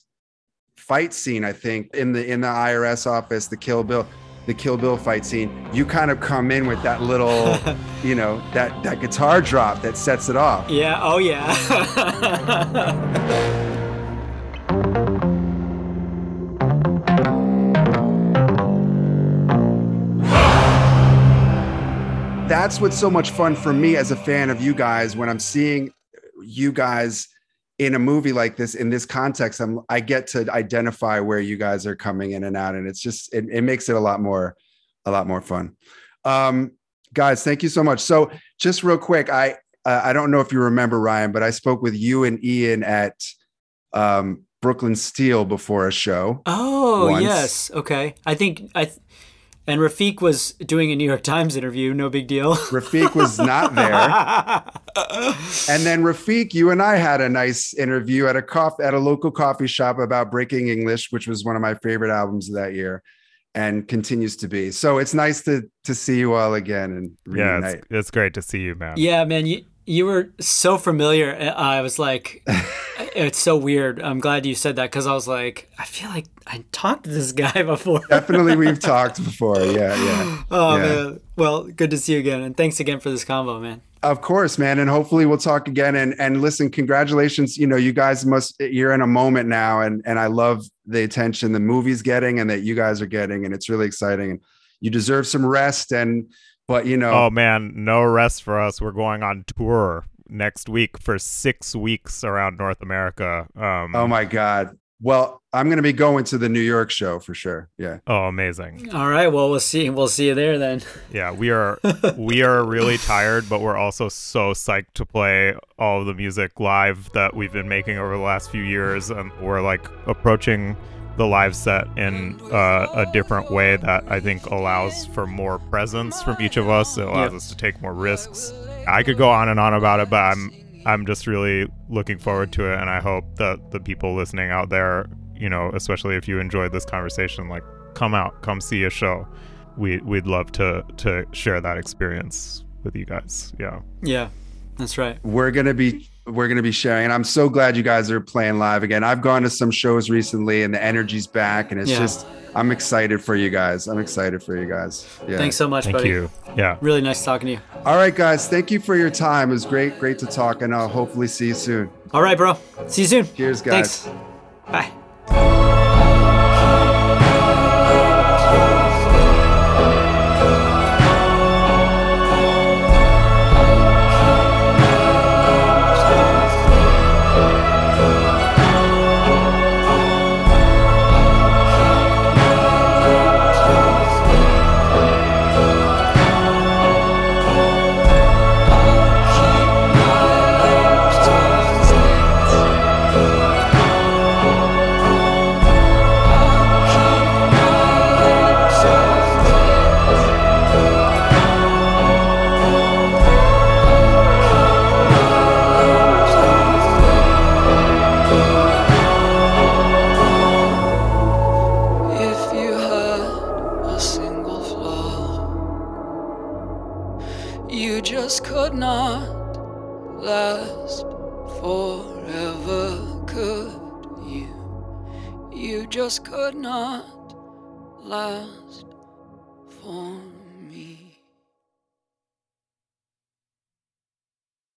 Speaker 1: fight scene, I think, in the in the IRS office, the Kill Bill, the Kill Bill fight scene, you kind of come in with that little, you know, that that guitar drop that sets it off.
Speaker 2: Yeah. Oh yeah.
Speaker 1: That's what's so much fun for me as a fan of you guys when I'm seeing you guys in a movie like this in this context I'm I get to identify where you guys are coming in and out and it's just it, it makes it a lot more a lot more fun. Um guys, thank you so much. So just real quick, I uh, I don't know if you remember Ryan, but I spoke with you and Ian at um Brooklyn Steel before a show.
Speaker 2: oh
Speaker 1: Once.
Speaker 2: yes. Okay. I think I. Th- and Rafiq was doing a New York Times interview. No big deal.
Speaker 1: Rafiq was not there. And then Rafiq, you and I had a nice interview at a coffee at a local coffee shop about Breaking English, which was one of my favorite albums of that year, and continues to be. So it's nice to to see you all again and
Speaker 3: yeah
Speaker 1: reunite.
Speaker 3: it's, it's great to see you man
Speaker 2: Yeah, man, you you were so familiar. I was like, it's so weird. I'm glad you said that because I was like, I feel like I talked to this guy before.
Speaker 1: Definitely, we've talked before. Yeah, yeah.
Speaker 2: Oh
Speaker 1: Yeah.
Speaker 2: man. Well, good to see you again, and thanks again for this combo, man.
Speaker 1: Of course, man, and hopefully we'll talk again. And and listen, congratulations. You know, you guys must you're in a moment now, and and I love the attention the movie's getting and that you guys are getting, and it's really exciting. And you deserve some rest. And but you know,
Speaker 3: Oh man, no rest for us. We're going on tour next week for six weeks around North America. Um,
Speaker 1: oh my god. Well, I'm going to be going to the New York show for sure. Yeah.
Speaker 3: oh, amazing.
Speaker 2: All right. Well, we'll see. We'll see you there then.
Speaker 3: Yeah, we are we are really tired, but we're also so psyched to play all of the music live that we've been making over the last few years, and we're like approaching the live set in uh, a different way that I think allows for more presence from each of us. It allows
Speaker 2: Yep.
Speaker 3: us to take more risks. I could go on and on about it, but I'm I'm just really looking forward to it, and I hope that the people listening out there, you know, especially if you enjoyed this conversation, like come out, come see a show. We we'd love to to share that experience with you guys. Yeah.
Speaker 2: Yeah, that's right.
Speaker 1: We're going to be we're going to be sharing and I'm so glad you guys are playing live again. I've gone to some shows recently and the energy's back and it's
Speaker 2: Yeah.
Speaker 1: just I'm excited for you guys. I'm excited for you guys. Yeah.
Speaker 2: Thanks so much,
Speaker 3: Thank
Speaker 2: buddy.
Speaker 3: you. Yeah.
Speaker 2: Really nice talking to you.
Speaker 1: All right guys, thank you for your time. It was great great to talk and I'll hopefully see you soon.
Speaker 2: All right, bro. See you soon.
Speaker 1: Cheers guys.
Speaker 2: Thanks. Bye.
Speaker 6: Just could not last for